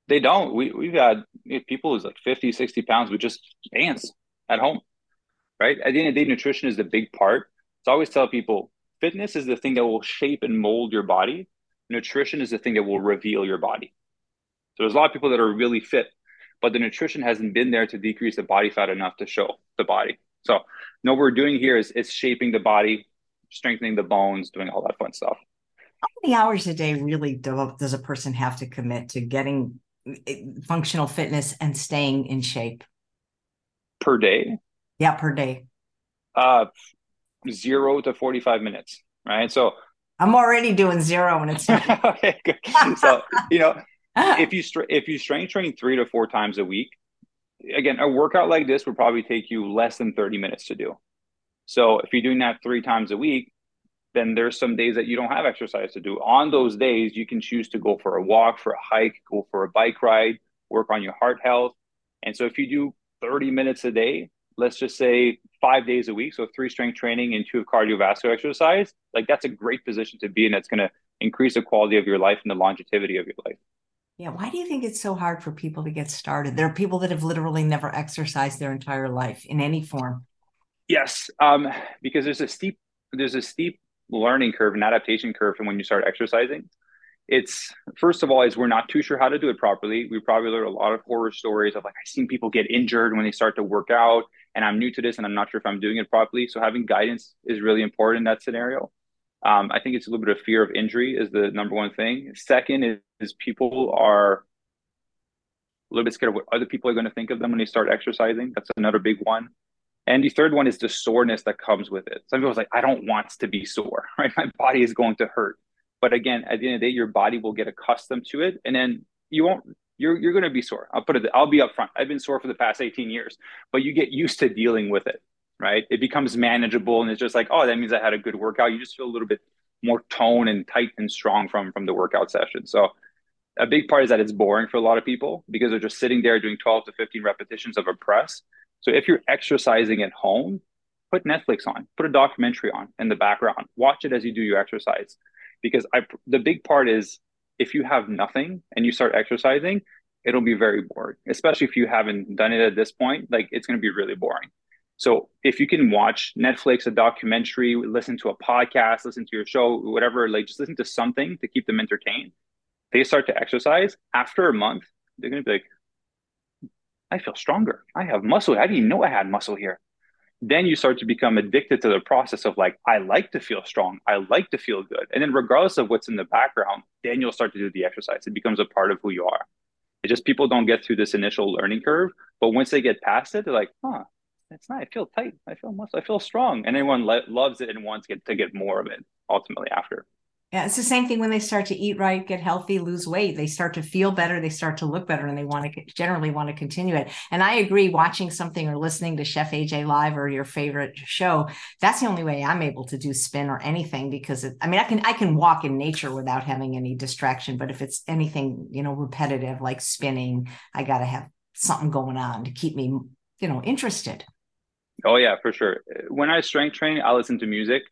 B: They don't. We, we've had people who's like 50, 60 pounds with just bands at home, right? At the end of the day, nutrition is the big part. So I always tell people fitness is the thing that will shape and mold your body. Nutrition is the thing that will reveal your body. So there's a lot of people that are really fit, but the nutrition hasn't been there to decrease the body fat enough to show the body. So no, what we're doing here is is shaping the body, strengthening the bones, doing all that fun stuff.
A: How many hours a day really do, does a person have to commit to getting eh, functional fitness and staying in shape?
B: Per day?
A: Yeah, per day.
B: Uh, zero to forty-five minutes, right? So
A: I'm already doing zero, and it's okay.
B: Good. So you know, Ah. if you if you strength train three to four times a week, again, a workout like this would probably take you less than 30 minutes to do. So if you're doing that three times a week, then there's some days that you don't have exercise to do. On those days, you can choose to go for a walk, for a hike, go for a bike ride, work on your heart health. And so if you do 30 minutes a day, let's just say five days a week, so three strength training and two of cardiovascular exercise, like that's a great position to be in. That's going to increase the quality of your life and the longevity of your life.
A: Yeah. Why do you think it's so hard for people to get started? There are people that have literally never exercised their entire life in any form.
B: Yes, um, because there's a steep there's a steep learning curve and adaptation curve from when you start exercising. It's first of all is we're not too sure how to do it properly. We probably learn a lot of horror stories of like I've seen people get injured when they start to work out, and I'm new to this and I'm not sure if I'm doing it properly. So having guidance is really important in that scenario. Um, I think it's a little bit of fear of injury is the number one thing. Second is, is people are a little bit scared of what other people are going to think of them when they start exercising. That's another big one. And the third one is the soreness that comes with it. Some people are like, I don't want to be sore, right? My body is going to hurt. But again, at the end of the day, your body will get accustomed to it, and then you won't. You're you're going to be sore. I'll put it. I'll be upfront. I've been sore for the past 18 years, but you get used to dealing with it right? It becomes manageable and it's just like, oh, that means I had a good workout. You just feel a little bit more tone and tight and strong from from the workout session. So a big part is that it's boring for a lot of people because they're just sitting there doing 12 to 15 repetitions of a press. So if you're exercising at home, put Netflix on, put a documentary on in the background, watch it as you do your exercise. Because I the big part is if you have nothing and you start exercising, it'll be very boring, especially if you haven't done it at this point. Like it's going to be really boring. So if you can watch Netflix, a documentary, listen to a podcast, listen to your show, whatever, like just listen to something to keep them entertained. They start to exercise after a month, they're gonna be like, I feel stronger. I have muscle. I didn't know I had muscle here. Then you start to become addicted to the process of like, I like to feel strong. I like to feel good. And then regardless of what's in the background, then you'll start to do the exercise. It becomes a part of who you are. It just people don't get through this initial learning curve. But once they get past it, they're like, huh, it's not. I feel tight. I feel muscle. I feel strong, and everyone le- loves it and wants to get, to get more of it ultimately after.
A: Yeah, it's the same thing when they start to eat right, get healthy, lose weight. They start to feel better, they start to look better, and they want to generally want to continue it. And I agree, watching something or listening to Chef AJ live or your favorite show, that's the only way I'm able to do spin or anything because it, I mean, I can I can walk in nature without having any distraction, but if it's anything you know repetitive like spinning, I got to have something going on to keep me you know interested.
B: Oh yeah, for sure. When I strength train, I listen to music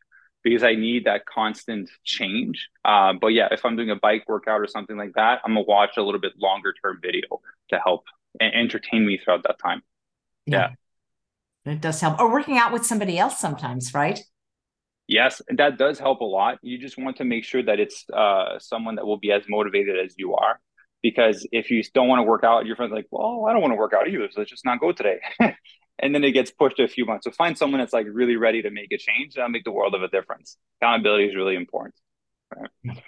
B: because I need that constant change. Um, but yeah, if I'm doing a bike workout or something like that, I'm gonna watch a little bit longer term video to help and entertain me throughout that time. Yeah.
A: yeah. It does help. Or working out with somebody else sometimes, right?
B: Yes, that does help a lot. You just want to make sure that it's uh, someone that will be as motivated as you are. Because if you don't want to work out, your friend's like, well, I don't want to work out either. So let's just not go today. and then it gets pushed a few months. So find someone that's like really ready to make a change. That'll make the world of a difference. Accountability is really important. Right?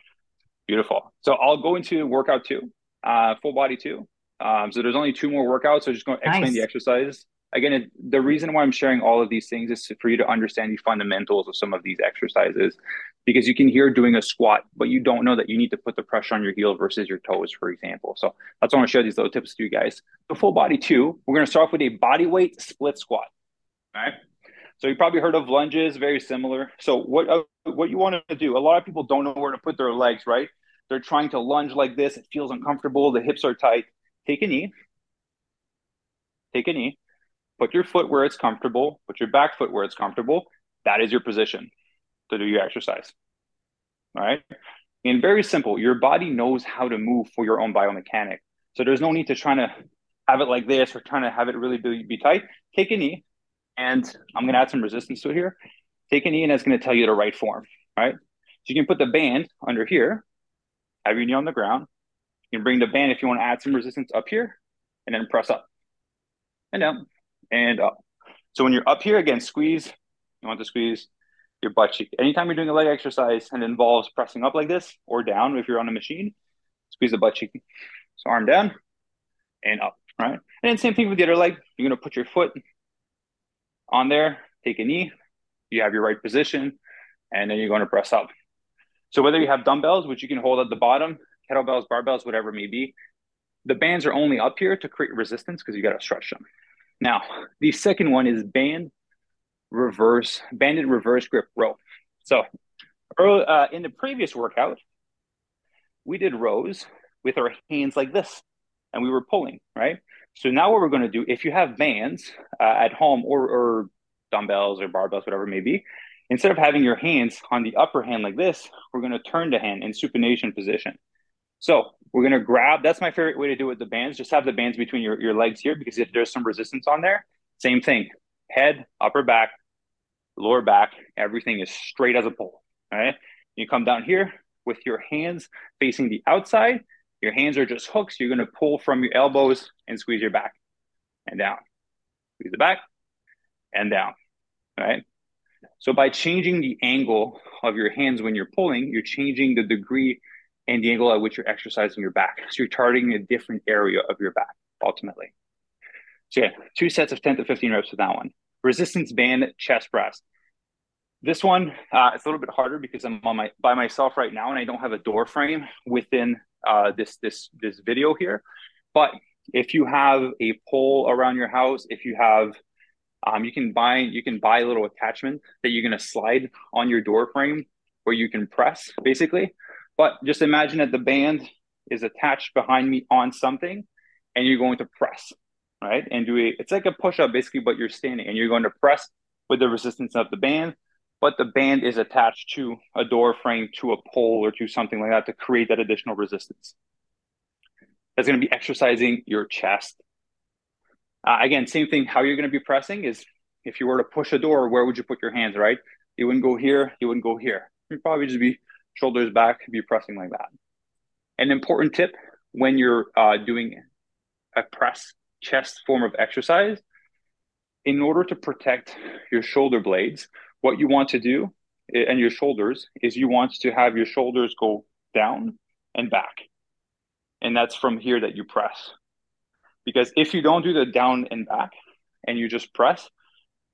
B: Beautiful. So I'll go into workout two, uh, full body two. Um, so there's only two more workouts. So just going to explain nice. the exercise again, the reason why I'm sharing all of these things is for you to understand the fundamentals of some of these exercises because you can hear doing a squat, but you don't know that you need to put the pressure on your heel versus your toes, for example. So that's why I want to share these little tips to you guys. The full body two, we're going to start off with a body weight split squat. All right. So you probably heard of lunges, very similar. So what uh, what you want to do? A lot of people don't know where to put their legs. Right? They're trying to lunge like this. It feels uncomfortable. The hips are tight. Take a knee. Take a knee put your foot where it's comfortable, put your back foot where it's comfortable. That is your position to do your exercise. All right. And very simple, your body knows how to move for your own biomechanic. So there's no need to try to have it like this or trying to have it really be, be tight. Take a knee, and I'm going to add some resistance to it here. Take a knee, and it's going to tell you the right form. Right. So you can put the band under here, have your knee on the ground. You can bring the band if you want to add some resistance up here, and then press up and down and up. So when you're up here again, squeeze. You want to squeeze your butt cheek. Anytime you're doing a leg exercise and involves pressing up like this or down, if you're on a machine, squeeze the butt cheek. So arm down and up, right? And then same thing with the other leg. You're gonna put your foot on there, take a knee. You have your right position, and then you're going to press up. So whether you have dumbbells, which you can hold at the bottom, kettlebells, barbells, whatever it may be, the bands are only up here to create resistance because you got to stretch them. Now, the second one is band reverse, banded reverse grip row. So, uh, in the previous workout, we did rows with our hands like this, and we were pulling, right? So now what we're going to do, if you have bands uh, at home or, or dumbbells or barbells, whatever it may be, instead of having your hands on the upper hand like this, we're going to turn the hand in supination position. So we're going to grab, that's my favorite way to do it with the bands. Just have the bands between your, your legs here because if there's some resistance on there, same thing. Head, upper back, lower back, everything is straight as a pole. All right. You come down here with your hands facing the outside. Your hands are just hooks. You're going to pull from your elbows and squeeze your back and down. Squeeze the back and down. All right. So by changing the angle of your hands when you're pulling, you're changing the degree and the angle at which you're exercising your back. So you're targeting a different area of your back ultimately. So yeah, two sets of 10 to 15 reps with that one. Resistance band chest press. This one, uh, it's a little bit harder because I'm on my by myself right now and I don't have a door frame within uh, this this this video here. But if you have a pole around your house, if you have um, you can buy you can buy a little attachment that you're to slide on your door frame where you can press basically but just imagine that the band is attached behind me on something and you're going to press, right? And do a, it's like a push up basically, but you're standing and you're going to press with the resistance of the band, but the band is attached to a door frame, to a pole, or to something like that to create that additional resistance. That's going to be exercising your chest. Uh, again, same thing. How you're going to be pressing is if you were to push a door, where would you put your hands, right? You wouldn't go here, you wouldn't go here. You'd probably just be shoulders back, be pressing like that. An important tip when you're uh, doing a press chest form of exercise, in order to protect your shoulder blades, what you want to do and your shoulders is you want to have your shoulders go down and back. And that's from here that you press. Because if you don't do the down and back and you just press,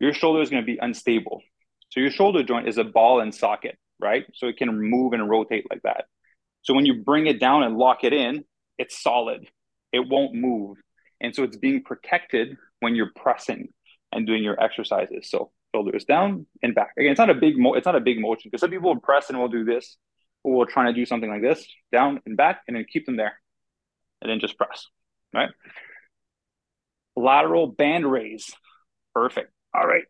B: your shoulder is going to be unstable. So your shoulder joint is a ball and socket right? So it can move and rotate like that. So when you bring it down and lock it in, it's solid. It won't move. And so it's being protected when you're pressing and doing your exercises. So shoulders down and back. Again, it's not a big mo- it's not a big motion because some people will press and will do this, or will try to do something like this, down and back, and then keep them there, and then just press. Right. Lateral band raise. Perfect. All right.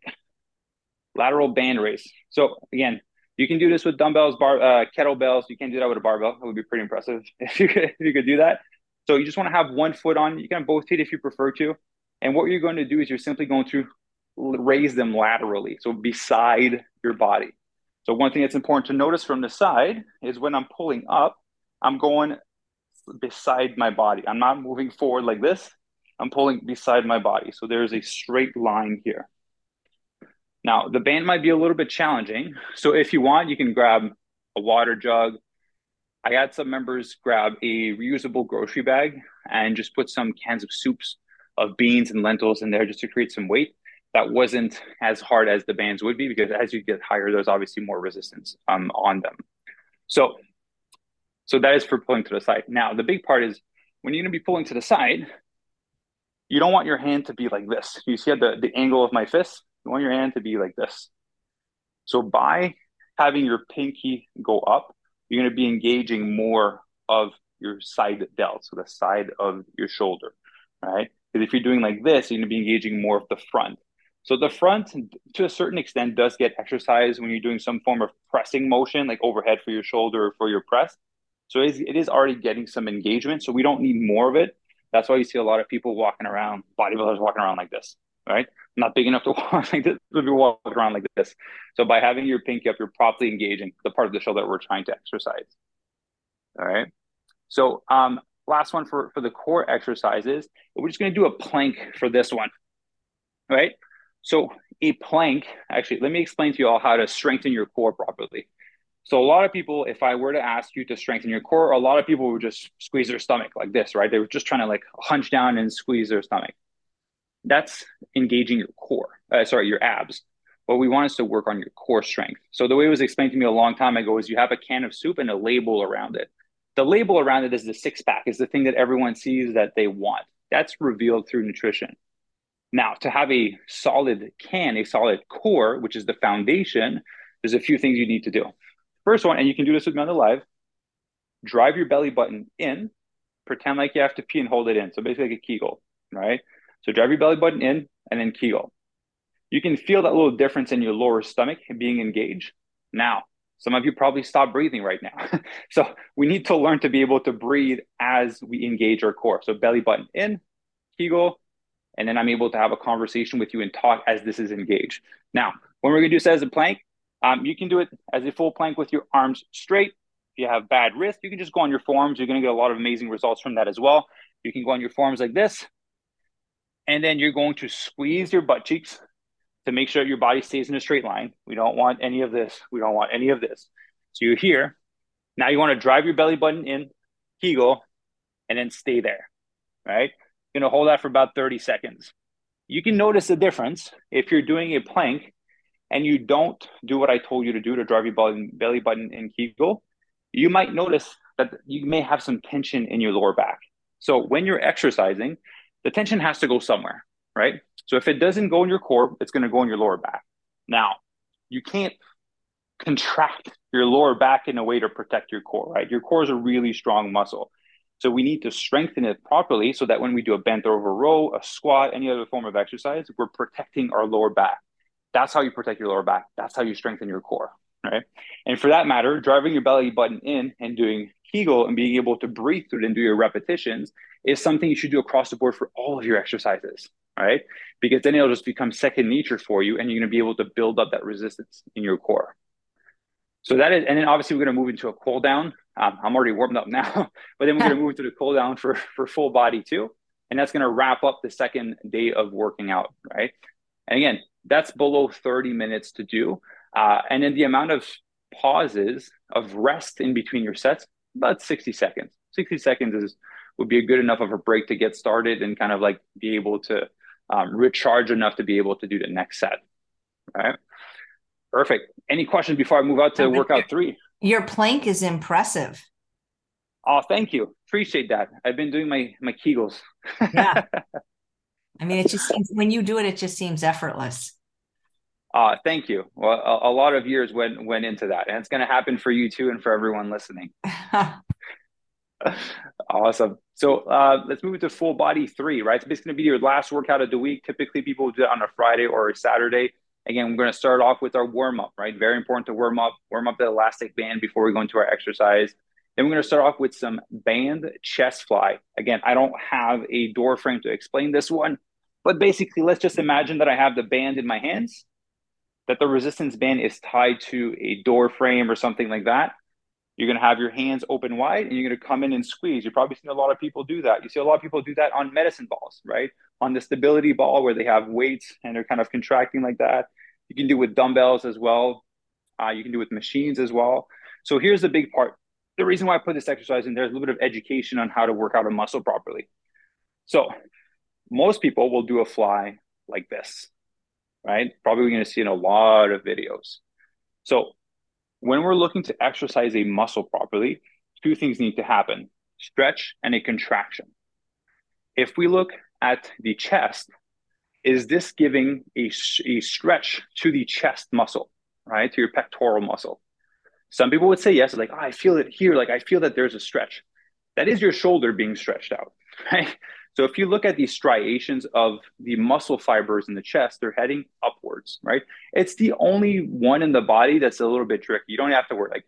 B: Lateral band raise. So again, you can do this with dumbbells, bar, uh, kettlebells. You can't do that with a barbell. It would be pretty impressive if you could, if you could do that. So you just want to have one foot on. You can have both feet if you prefer to. And what you're going to do is you're simply going to raise them laterally, so beside your body. So one thing that's important to notice from the side is when I'm pulling up, I'm going beside my body. I'm not moving forward like this. I'm pulling beside my body. So there's a straight line here. Now, the band might be a little bit challenging. So if you want, you can grab a water jug. I had some members grab a reusable grocery bag and just put some cans of soups of beans and lentils in there just to create some weight. That wasn't as hard as the bands would be because as you get higher, there's obviously more resistance um, on them. So, so that is for pulling to the side. Now, the big part is when you're going to be pulling to the side, you don't want your hand to be like this. You see the, the angle of my fist? You want your hand to be like this. So by having your pinky go up, you're going to be engaging more of your side delt, so the side of your shoulder, right? Because if you're doing like this, you're going to be engaging more of the front. So the front, to a certain extent, does get exercised when you're doing some form of pressing motion, like overhead for your shoulder or for your press. So it is, it is already getting some engagement. So we don't need more of it. That's why you see a lot of people walking around, bodybuilders walking around like this, right? Not big enough to walk like this, to be walking around like this. So by having your pinky up, you're properly engaging the part of the shoulder that we're trying to exercise. All right. So um, last one for, for the core exercises, we're just going to do a plank for this one. Right. So a plank, actually, let me explain to you all how to strengthen your core properly. So a lot of people, if I were to ask you to strengthen your core, a lot of people would just squeeze their stomach like this, right? They were just trying to like hunch down and squeeze their stomach. That's engaging your core, uh, sorry, your abs. What we want is to work on your core strength. So the way it was explained to me a long time ago is you have a can of soup and a label around it. The label around it is the six pack, is the thing that everyone sees that they want. That's revealed through nutrition. Now, to have a solid can, a solid core, which is the foundation, there's a few things you need to do. First one, and you can do this with me on the live, drive your belly button in, pretend like you have to pee and hold it in. So basically like a Kegel, right? So drive your belly button in and then Kegel. You can feel that little difference in your lower stomach being engaged. Now, some of you probably stop breathing right now. so we need to learn to be able to breathe as we engage our core. So belly button in, Kegel, and then I'm able to have a conversation with you and talk as this is engaged. Now, when we're gonna do this as a plank, um, you can do it as a full plank with your arms straight. If you have bad wrist, you can just go on your forearms. You're gonna get a lot of amazing results from that as well. You can go on your forearms like this, and then you're going to squeeze your butt cheeks to make sure your body stays in a straight line. We don't want any of this. We don't want any of this. So you're here. Now you want to drive your belly button in, Kegel, and then stay there. Right? You're gonna hold that for about 30 seconds. You can notice the difference if you're doing a plank and you don't do what I told you to do to drive your belly, belly button in Kegel. You might notice that you may have some tension in your lower back. So when you're exercising, the tension has to go somewhere, right? So if it doesn't go in your core, it's going to go in your lower back. Now, you can't contract your lower back in a way to protect your core, right? Your core is a really strong muscle. So we need to strengthen it properly so that when we do a bent over row, a squat, any other form of exercise, we're protecting our lower back. That's how you protect your lower back. That's how you strengthen your core, right? And for that matter, driving your belly button in and doing Kegel and being able to breathe through it and do your repetitions is something you should do across the board for all of your exercises, right? Because then it'll just become second nature for you and you're going to be able to build up that resistance in your core. So that is, and then obviously we're going to move into a cool down. Um, I'm already warmed up now, but then we're going to move into the cool down for, for full body too. And that's going to wrap up the second day of working out, right? And again, that's below 30 minutes to do. Uh, and then the amount of pauses of rest in between your sets, about 60 seconds. 60 seconds is would be a good enough of a break to get started and kind of like be able to um, recharge enough to be able to do the next set. Right. Perfect. Any questions before I move out to workout three?
A: Your plank is impressive.
B: Oh, thank you. Appreciate that. I've been doing my my Kegels.
A: yeah. I mean, it just seems when you do it, it just seems effortless.
B: Uh, thank you. Well, a, a lot of years went went into that, and it's going to happen for you too, and for everyone listening. awesome. So uh, let's move to full body three, right? So it's going to be your last workout of the week. Typically, people do it on a Friday or a Saturday. Again, we're going to start off with our warm up, right? Very important to warm up, warm up the elastic band before we go into our exercise. Then we're going to start off with some band chest fly. Again, I don't have a door frame to explain this one, but basically, let's just imagine that I have the band in my hands, that the resistance band is tied to a door frame or something like that. You're going to have your hands open wide and you're going to come in and squeeze. You've probably seen a lot of people do that. You see a lot of people do that on medicine balls, right? On the stability ball where they have weights and they're kind of contracting like that. You can do with dumbbells as well. Uh, you can do with machines as well. So here's the big part. The reason why I put this exercise in there is a little bit of education on how to work out a muscle properly. So most people will do a fly like this, right? Probably going to see in a lot of videos. So when we're looking to exercise a muscle properly, two things need to happen stretch and a contraction. If we look at the chest, is this giving a, a stretch to the chest muscle, right? To your pectoral muscle? Some people would say yes, like, oh, I feel it here, like I feel that there's a stretch. That is your shoulder being stretched out, right? So if you look at these striations of the muscle fibers in the chest, they're heading upwards, right? It's the only one in the body that's a little bit tricky. You don't have to worry. Like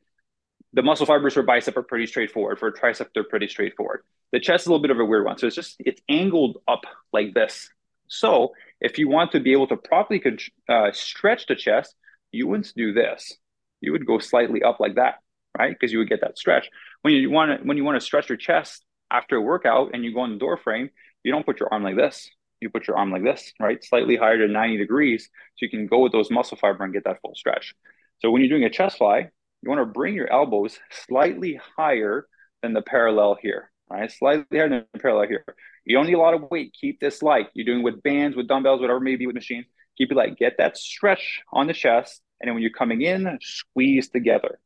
B: the muscle fibers for bicep are pretty straightforward. For tricep, they're pretty straightforward. The chest is a little bit of a weird one. So it's just it's angled up like this. So if you want to be able to properly uh, stretch the chest, you wouldn't do this. You would go slightly up like that, right? Because you would get that stretch. When you want to when you want to stretch your chest, after a workout and you go on the door frame, you don't put your arm like this. You put your arm like this, right? Slightly higher than 90 degrees. So you can go with those muscle fiber and get that full stretch. So when you're doing a chest fly, you want to bring your elbows slightly higher than the parallel here, right? Slightly higher than the parallel here. You don't need a lot of weight. Keep this light. You're doing with bands, with dumbbells, whatever may be with machines. Keep it light. Get that stretch on the chest. And then when you're coming in, squeeze together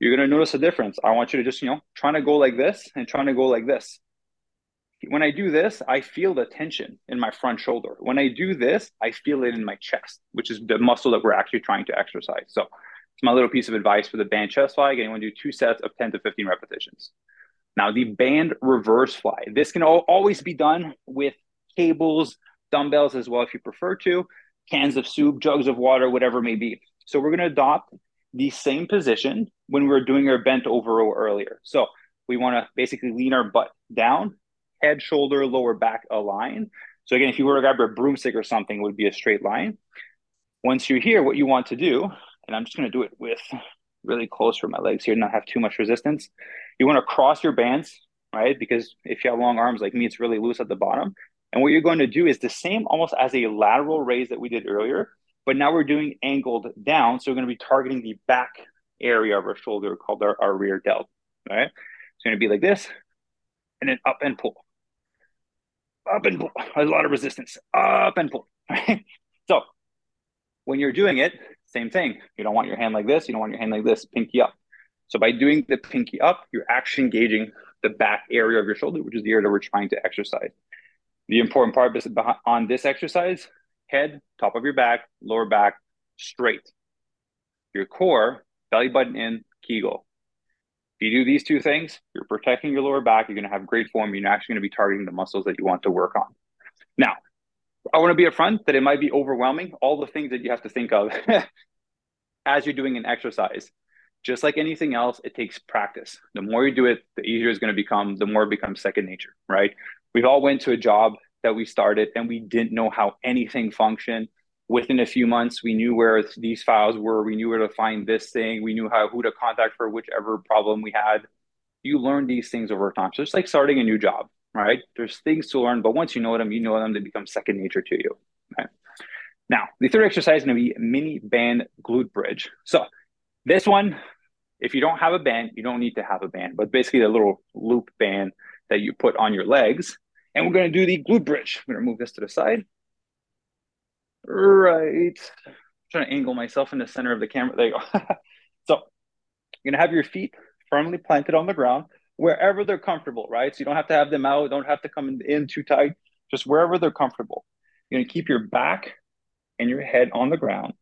B: you're going to notice a difference. I want you to just, you know, trying to go like this and trying to go like this. When I do this, I feel the tension in my front shoulder. When I do this, I feel it in my chest, which is the muscle that we're actually trying to exercise. So it's my little piece of advice for the band chest fly. Again, you want to do two sets of 10 to 15 repetitions. Now, the band reverse fly. This can always be done with cables, dumbbells as well, if you prefer to, cans of soup, jugs of water, whatever it may be. So we're going to adopt the same position when we were doing our bent over row earlier. So we want to basically lean our butt down, head, shoulder, lower back align. So again, if you were to grab a broomstick or something, it would be a straight line. Once you're here, what you want to do, and I'm just going to do it with really close for my legs here, not have too much resistance. You want to cross your bands, right? Because if you have long arms like me, it's really loose at the bottom. And what you're going to do is the same almost as a lateral raise that we did earlier, but now we're doing angled down. So we're going to be targeting the back area of our shoulder called our, our rear delt. Right? It's going to be like this, and then up and pull. Up and pull. A lot of resistance. Up and pull. Right? So when you're doing it, same thing. You don't want your hand like this. You don't want your hand like this, pinky up. So by doing the pinky up, you're actually engaging the back area of your shoulder, which is the area that we're trying to exercise. The important part on this exercise head, top of your back, lower back, straight. Your core, belly button in, Kegel. If you do these two things, you're protecting your lower back. You're going to have great form. You're actually going to be targeting the muscles that you want to work on. Now, I want to be upfront that it might be overwhelming, all the things that you have to think of as you're doing an exercise. Just like anything else, it takes practice. The more you do it, the easier it's going to become, the more it becomes second nature, right? We've all went to a job that we started and we didn't know how anything functioned. Within a few months we knew where these files were. We knew where to find this thing. We knew how who to contact for whichever problem we had. You learn these things over time. So it's like starting a new job right? There's things to learn but once you know them you know them they become second nature to you right now the third exercise is going to be mini band glute bridge. So this one if you don't have a band you don't need to have a band but basically the little loop band that you put on your legs and we're going to do the glute bridge. I'm going to move this to the side. Right I'm trying to angle myself in the center of the camera. There you go. so you're gonna have your feet firmly planted on the ground wherever they're comfortable, right? So you don't have to have them out, don't have to come in too tight, just wherever they're comfortable. You're gonna keep your back and your head on the ground.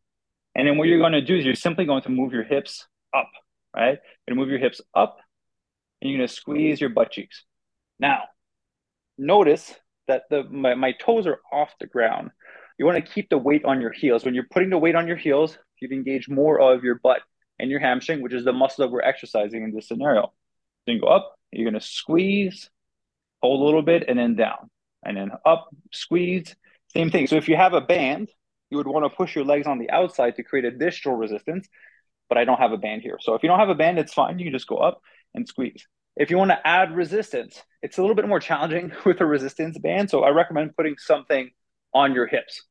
B: And then what you're gonna do is you're simply going to move your hips up, right? You're gonna move your hips up and you're gonna squeeze your butt cheeks. Now, notice that the my, my toes are off the ground. You want to keep the weight on your heels. When you're putting the weight on your heels, you've engaged more of your butt and your hamstring, which is the muscle that we're exercising in this scenario. Then go up, you're going to squeeze, hold a little bit, and then down, and then up, squeeze. Same thing. So if you have a band, you would want to push your legs on the outside to create additional resistance. But I don't have a band here. So if you don't have a band, it's fine. You can just go up and squeeze. If you want to add resistance, it's a little bit more challenging with a resistance band. So I recommend putting something on your hips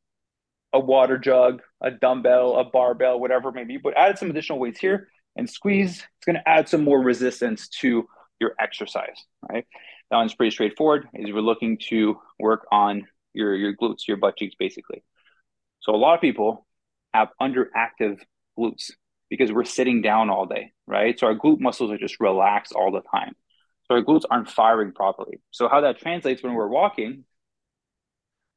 B: a water jug, a dumbbell, a barbell, whatever it may be, but add some additional weights here and squeeze. It's going to add some more resistance to your exercise, right? That one's pretty straightforward. Is we're looking to work on your your glutes, your butt cheeks, basically. So a lot of people have underactive glutes because we're sitting down all day, right? So our glute muscles are just relaxed all the time. So our glutes aren't firing properly. So how that translates when we're walking,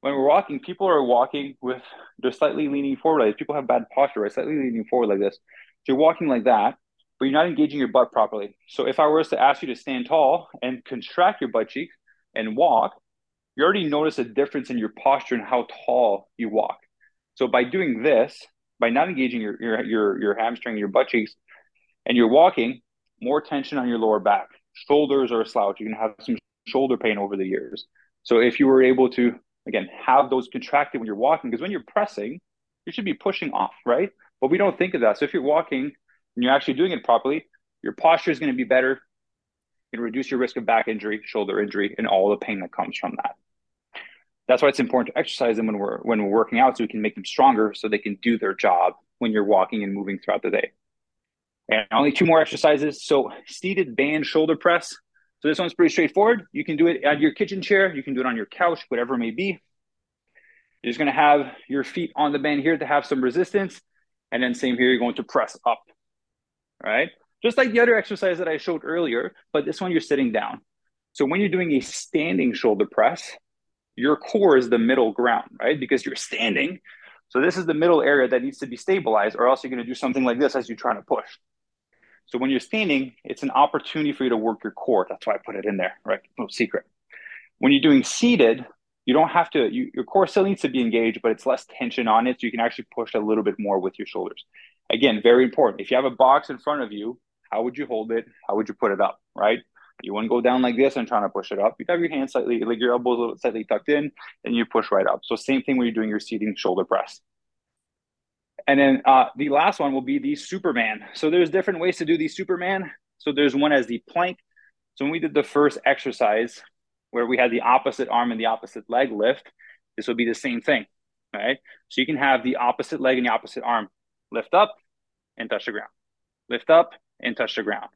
B: when we're walking, people are walking with they're slightly leaning forward. Like people have bad posture, right? Slightly leaning forward like this. So you're walking like that, but you're not engaging your butt properly. So if I was to ask you to stand tall and contract your butt cheeks and walk, you already notice a difference in your posture and how tall you walk. So by doing this, by not engaging your your your, your hamstring, your butt cheeks, and you're walking, more tension on your lower back. Shoulders are a slouch. You can have some shoulder pain over the years. So if you were able to again have those contracted when you're walking, because when you're pressing, you should be pushing off, right? But we don't think of that. So if you're walking and you're actually doing it properly, your posture is going to be better. You can reduce your risk of back injury, shoulder injury, and all the pain that comes from that. That's why it's important to exercise them when we're when we're working out so we can make them stronger so they can do their job when you're walking and moving throughout the day. And only two more exercises. So seated band shoulder press. So this one's pretty straightforward. You can do it at your kitchen chair. You can do it on your couch, whatever it may be. You're just going to have your feet on the band here to have some resistance. And then same here, you're going to press up, right? Just like the other exercise that I showed earlier, but this one you're sitting down. So when you're doing a standing shoulder press, your core is the middle ground, right? Because you're standing. So this is the middle area that needs to be stabilized, or else you're going to do something like this as you're trying to push. So when you're standing, it's an opportunity for you to work your core. That's why I put it in there, right? No secret. When you're doing seated, you don't have to, you, your core still needs to be engaged, but it's less tension on it. So you can actually push a little bit more with your shoulders. Again, very important. If you have a box in front of you, how would you hold it? How would you put it up, right? You wouldn't go down like this and trying to push it up. You have your hands slightly, like your elbows a little slightly tucked in, and you push right up. So same thing when you're doing your seating shoulder press. And then uh, the last one will be the Superman. So there's different ways to do the Superman. So there's one as the plank. So when we did the first exercise where we had the opposite arm and the opposite leg lift, this will be the same thing, right? So you can have the opposite leg and the opposite arm lift up and touch the ground, lift up and touch the ground.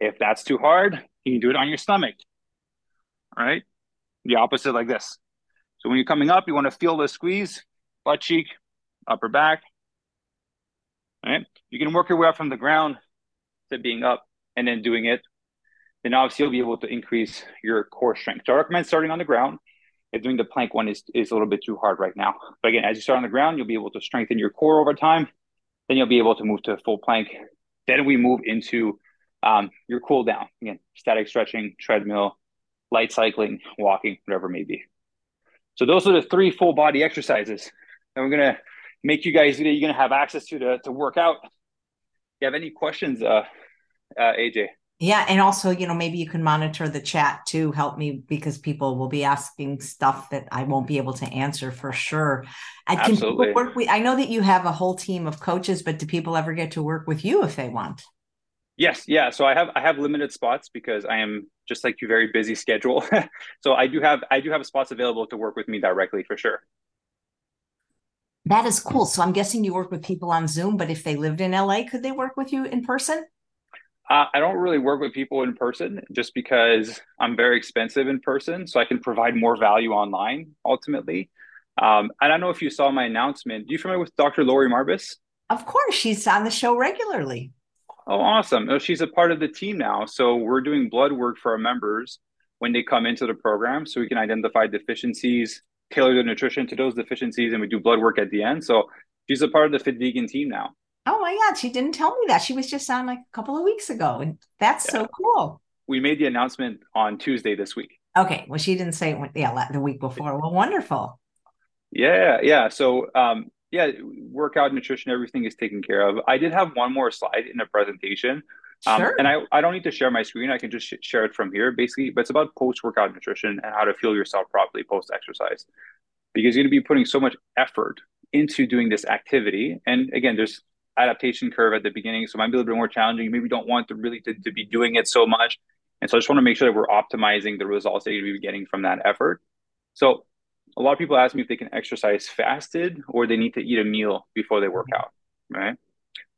B: If that's too hard, you can do it on your stomach, right? The opposite like this. So when you're coming up, you want to feel the squeeze, butt cheek, upper back. Right? You can work your way up from the ground to being up and then doing it. Then obviously you'll be able to increase your core strength. So I recommend starting on the ground. If doing the plank one is, is a little bit too hard right now. But again, as you start on the ground, you'll be able to strengthen your core over time. Then you'll be able to move to full plank. Then we move into um, your cool down again, static stretching, treadmill, light cycling, walking, whatever it may be. So those are the three full body exercises, and we're gonna make you guys you're gonna have access to to, to work out. If you have any questions, uh, uh, AJ?
A: Yeah, and also, you know, maybe you can monitor the chat to help me because people will be asking stuff that I won't be able to answer for sure. I can Absolutely. work with, I know that you have a whole team of coaches, but do people ever get to work with you if they want?
B: Yes, yeah. So I have I have limited spots because I am just like you, very busy schedule. so I do have I do have spots available to work with me directly for sure.
A: That is cool. So I'm guessing you work with people on Zoom, but if they lived in LA, could they work with you in person?
B: Uh, I don't really work with people in person just because I'm very expensive in person. So I can provide more value online ultimately. Um, I don't know if you saw my announcement. Do you familiar with Dr. Laurie Marbas?
A: Of course, she's on the show regularly.
B: Oh, awesome. Oh, she's a part of the team now. So we're doing blood work for our members when they come into the program so we can identify deficiencies, tailor the nutrition to those deficiencies, and we do blood work at the end. So she's a part of the Fit Vegan team now.
A: Oh my God, she didn't tell me that. She was just on like a couple of weeks ago. And that's yeah. so cool.
B: We made the announcement on Tuesday this week.
A: Okay. Well, she didn't say it, yeah, the week before. Well, wonderful.
B: Yeah. Yeah. So, um, yeah, workout, nutrition, everything is taken care of. I did have one more slide in the presentation. Um, sure. And I, I don't need to share my screen. I can just sh- share it from here, basically. But it's about post workout nutrition and how to fuel yourself properly post exercise. Because you're going to be putting so much effort into doing this activity. And again, there's adaptation curve at the beginning. So it might be a little bit more challenging. You maybe don't want to really to, to be doing it so much. And so I just want to make sure that we're optimizing the results that you're going to be getting from that effort. So a lot of people ask me if they can exercise fasted or they need to eat a meal before they work out, right?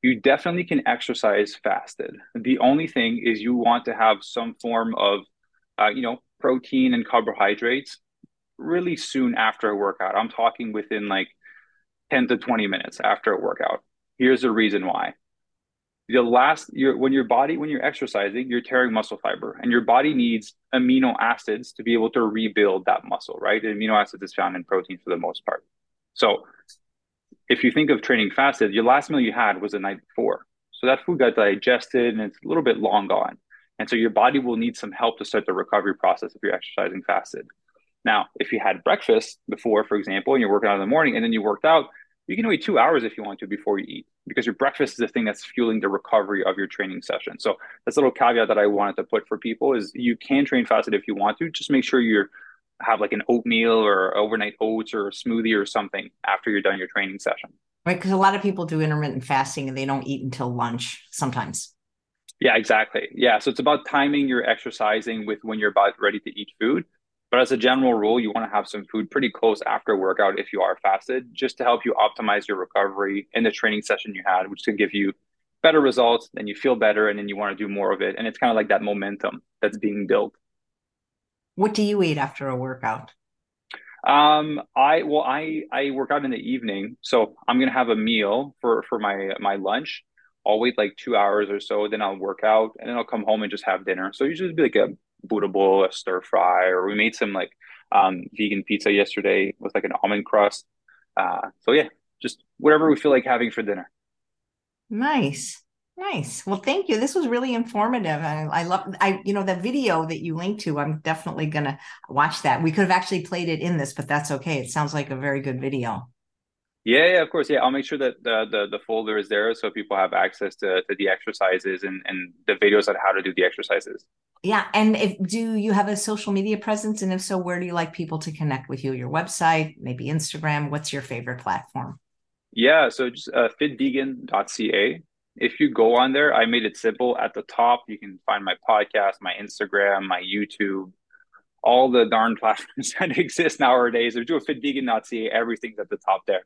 B: You definitely can exercise fasted. The only thing is you want to have some form of, uh, you know, protein and carbohydrates really soon after a workout. I'm talking within like 10 to 20 minutes after a workout. Here's the reason why. The last your when your body when you're exercising, you're tearing muscle fiber, and your body needs amino acids to be able to rebuild that muscle, right? And amino acids is found in protein for the most part. So if you think of training fasted, your last meal you had was the night before. So that food got digested and it's a little bit long gone. And so your body will need some help to start the recovery process if you're exercising fasted. Now, if you had breakfast before, for example, and you're working out in the morning and then you worked out, you can wait two hours if you want to before you eat because your breakfast is the thing that's fueling the recovery of your training session. So that's a little caveat that I wanted to put for people is you can train fasted if you want to. Just make sure you have like an oatmeal or overnight oats or a smoothie or something after you're done your training session.
A: Right, because a lot of people do intermittent fasting and they don't eat until lunch sometimes.
B: Yeah, exactly. Yeah, so it's about timing your exercising with when you're about ready to eat food. But as a general rule, you want to have some food pretty close after workout if you are fasted, just to help you optimize your recovery in the training session you had, which can give you better results. Then you feel better, and then you want to do more of it. And it's kind of like that momentum that's being built.
A: What do you eat after a workout?
B: Um, I well, I I work out in the evening, so I'm gonna have a meal for for my my lunch. I'll wait like two hours or so, then I'll work out, and then I'll come home and just have dinner. So usually be like a Buddha bowl, a stir fry, or we made some like um, vegan pizza yesterday with like an almond crust. Uh, so yeah, just whatever we feel like having for dinner.
A: Nice. Nice. Well, thank you. This was really informative. I, I love I you know the video that you linked to. I'm definitely going to watch that. We could have actually played it in this, but that's okay. It sounds like a very good video.
B: Yeah, yeah, of course. Yeah, I'll make sure that the the, the folder is there so people have access to, to the exercises and, and the videos on how to do the exercises.
A: Yeah. And if do you have a social media presence? And if so, where do you like people to connect with you? Your website, maybe Instagram? What's your favorite platform?
B: Yeah, so just uh, fitvegan.ca. If you go on there, I made it simple. At the top, you can find my podcast, my Instagram, my YouTube, all the darn platforms that exist nowadays. If you do a fitvegan.ca, everything's at the top there.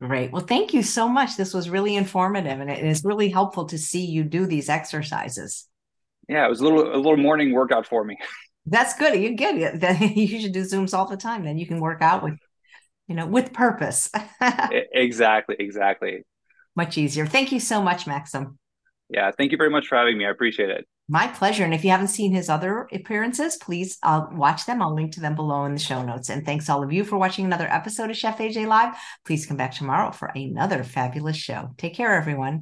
A: Great. Well, thank you so much. This was really informative and it is really helpful to see you do these exercises.
B: Yeah, it was a little a little morning workout for me.
A: That's good. You get it. Then You should do Zooms all the time. Then you can work out with, you know, with purpose.
B: exactly. Exactly.
A: Much easier. Thank you so much, Maxime.
B: Yeah. Thank you very much for having me. I appreciate it.
A: My pleasure. And if you haven't seen his other appearances, please uh, watch them. I'll link to them below in the show notes. And thanks all of you for watching another episode of Chef AJ Live. Please come back tomorrow for another fabulous show. Take care, everyone.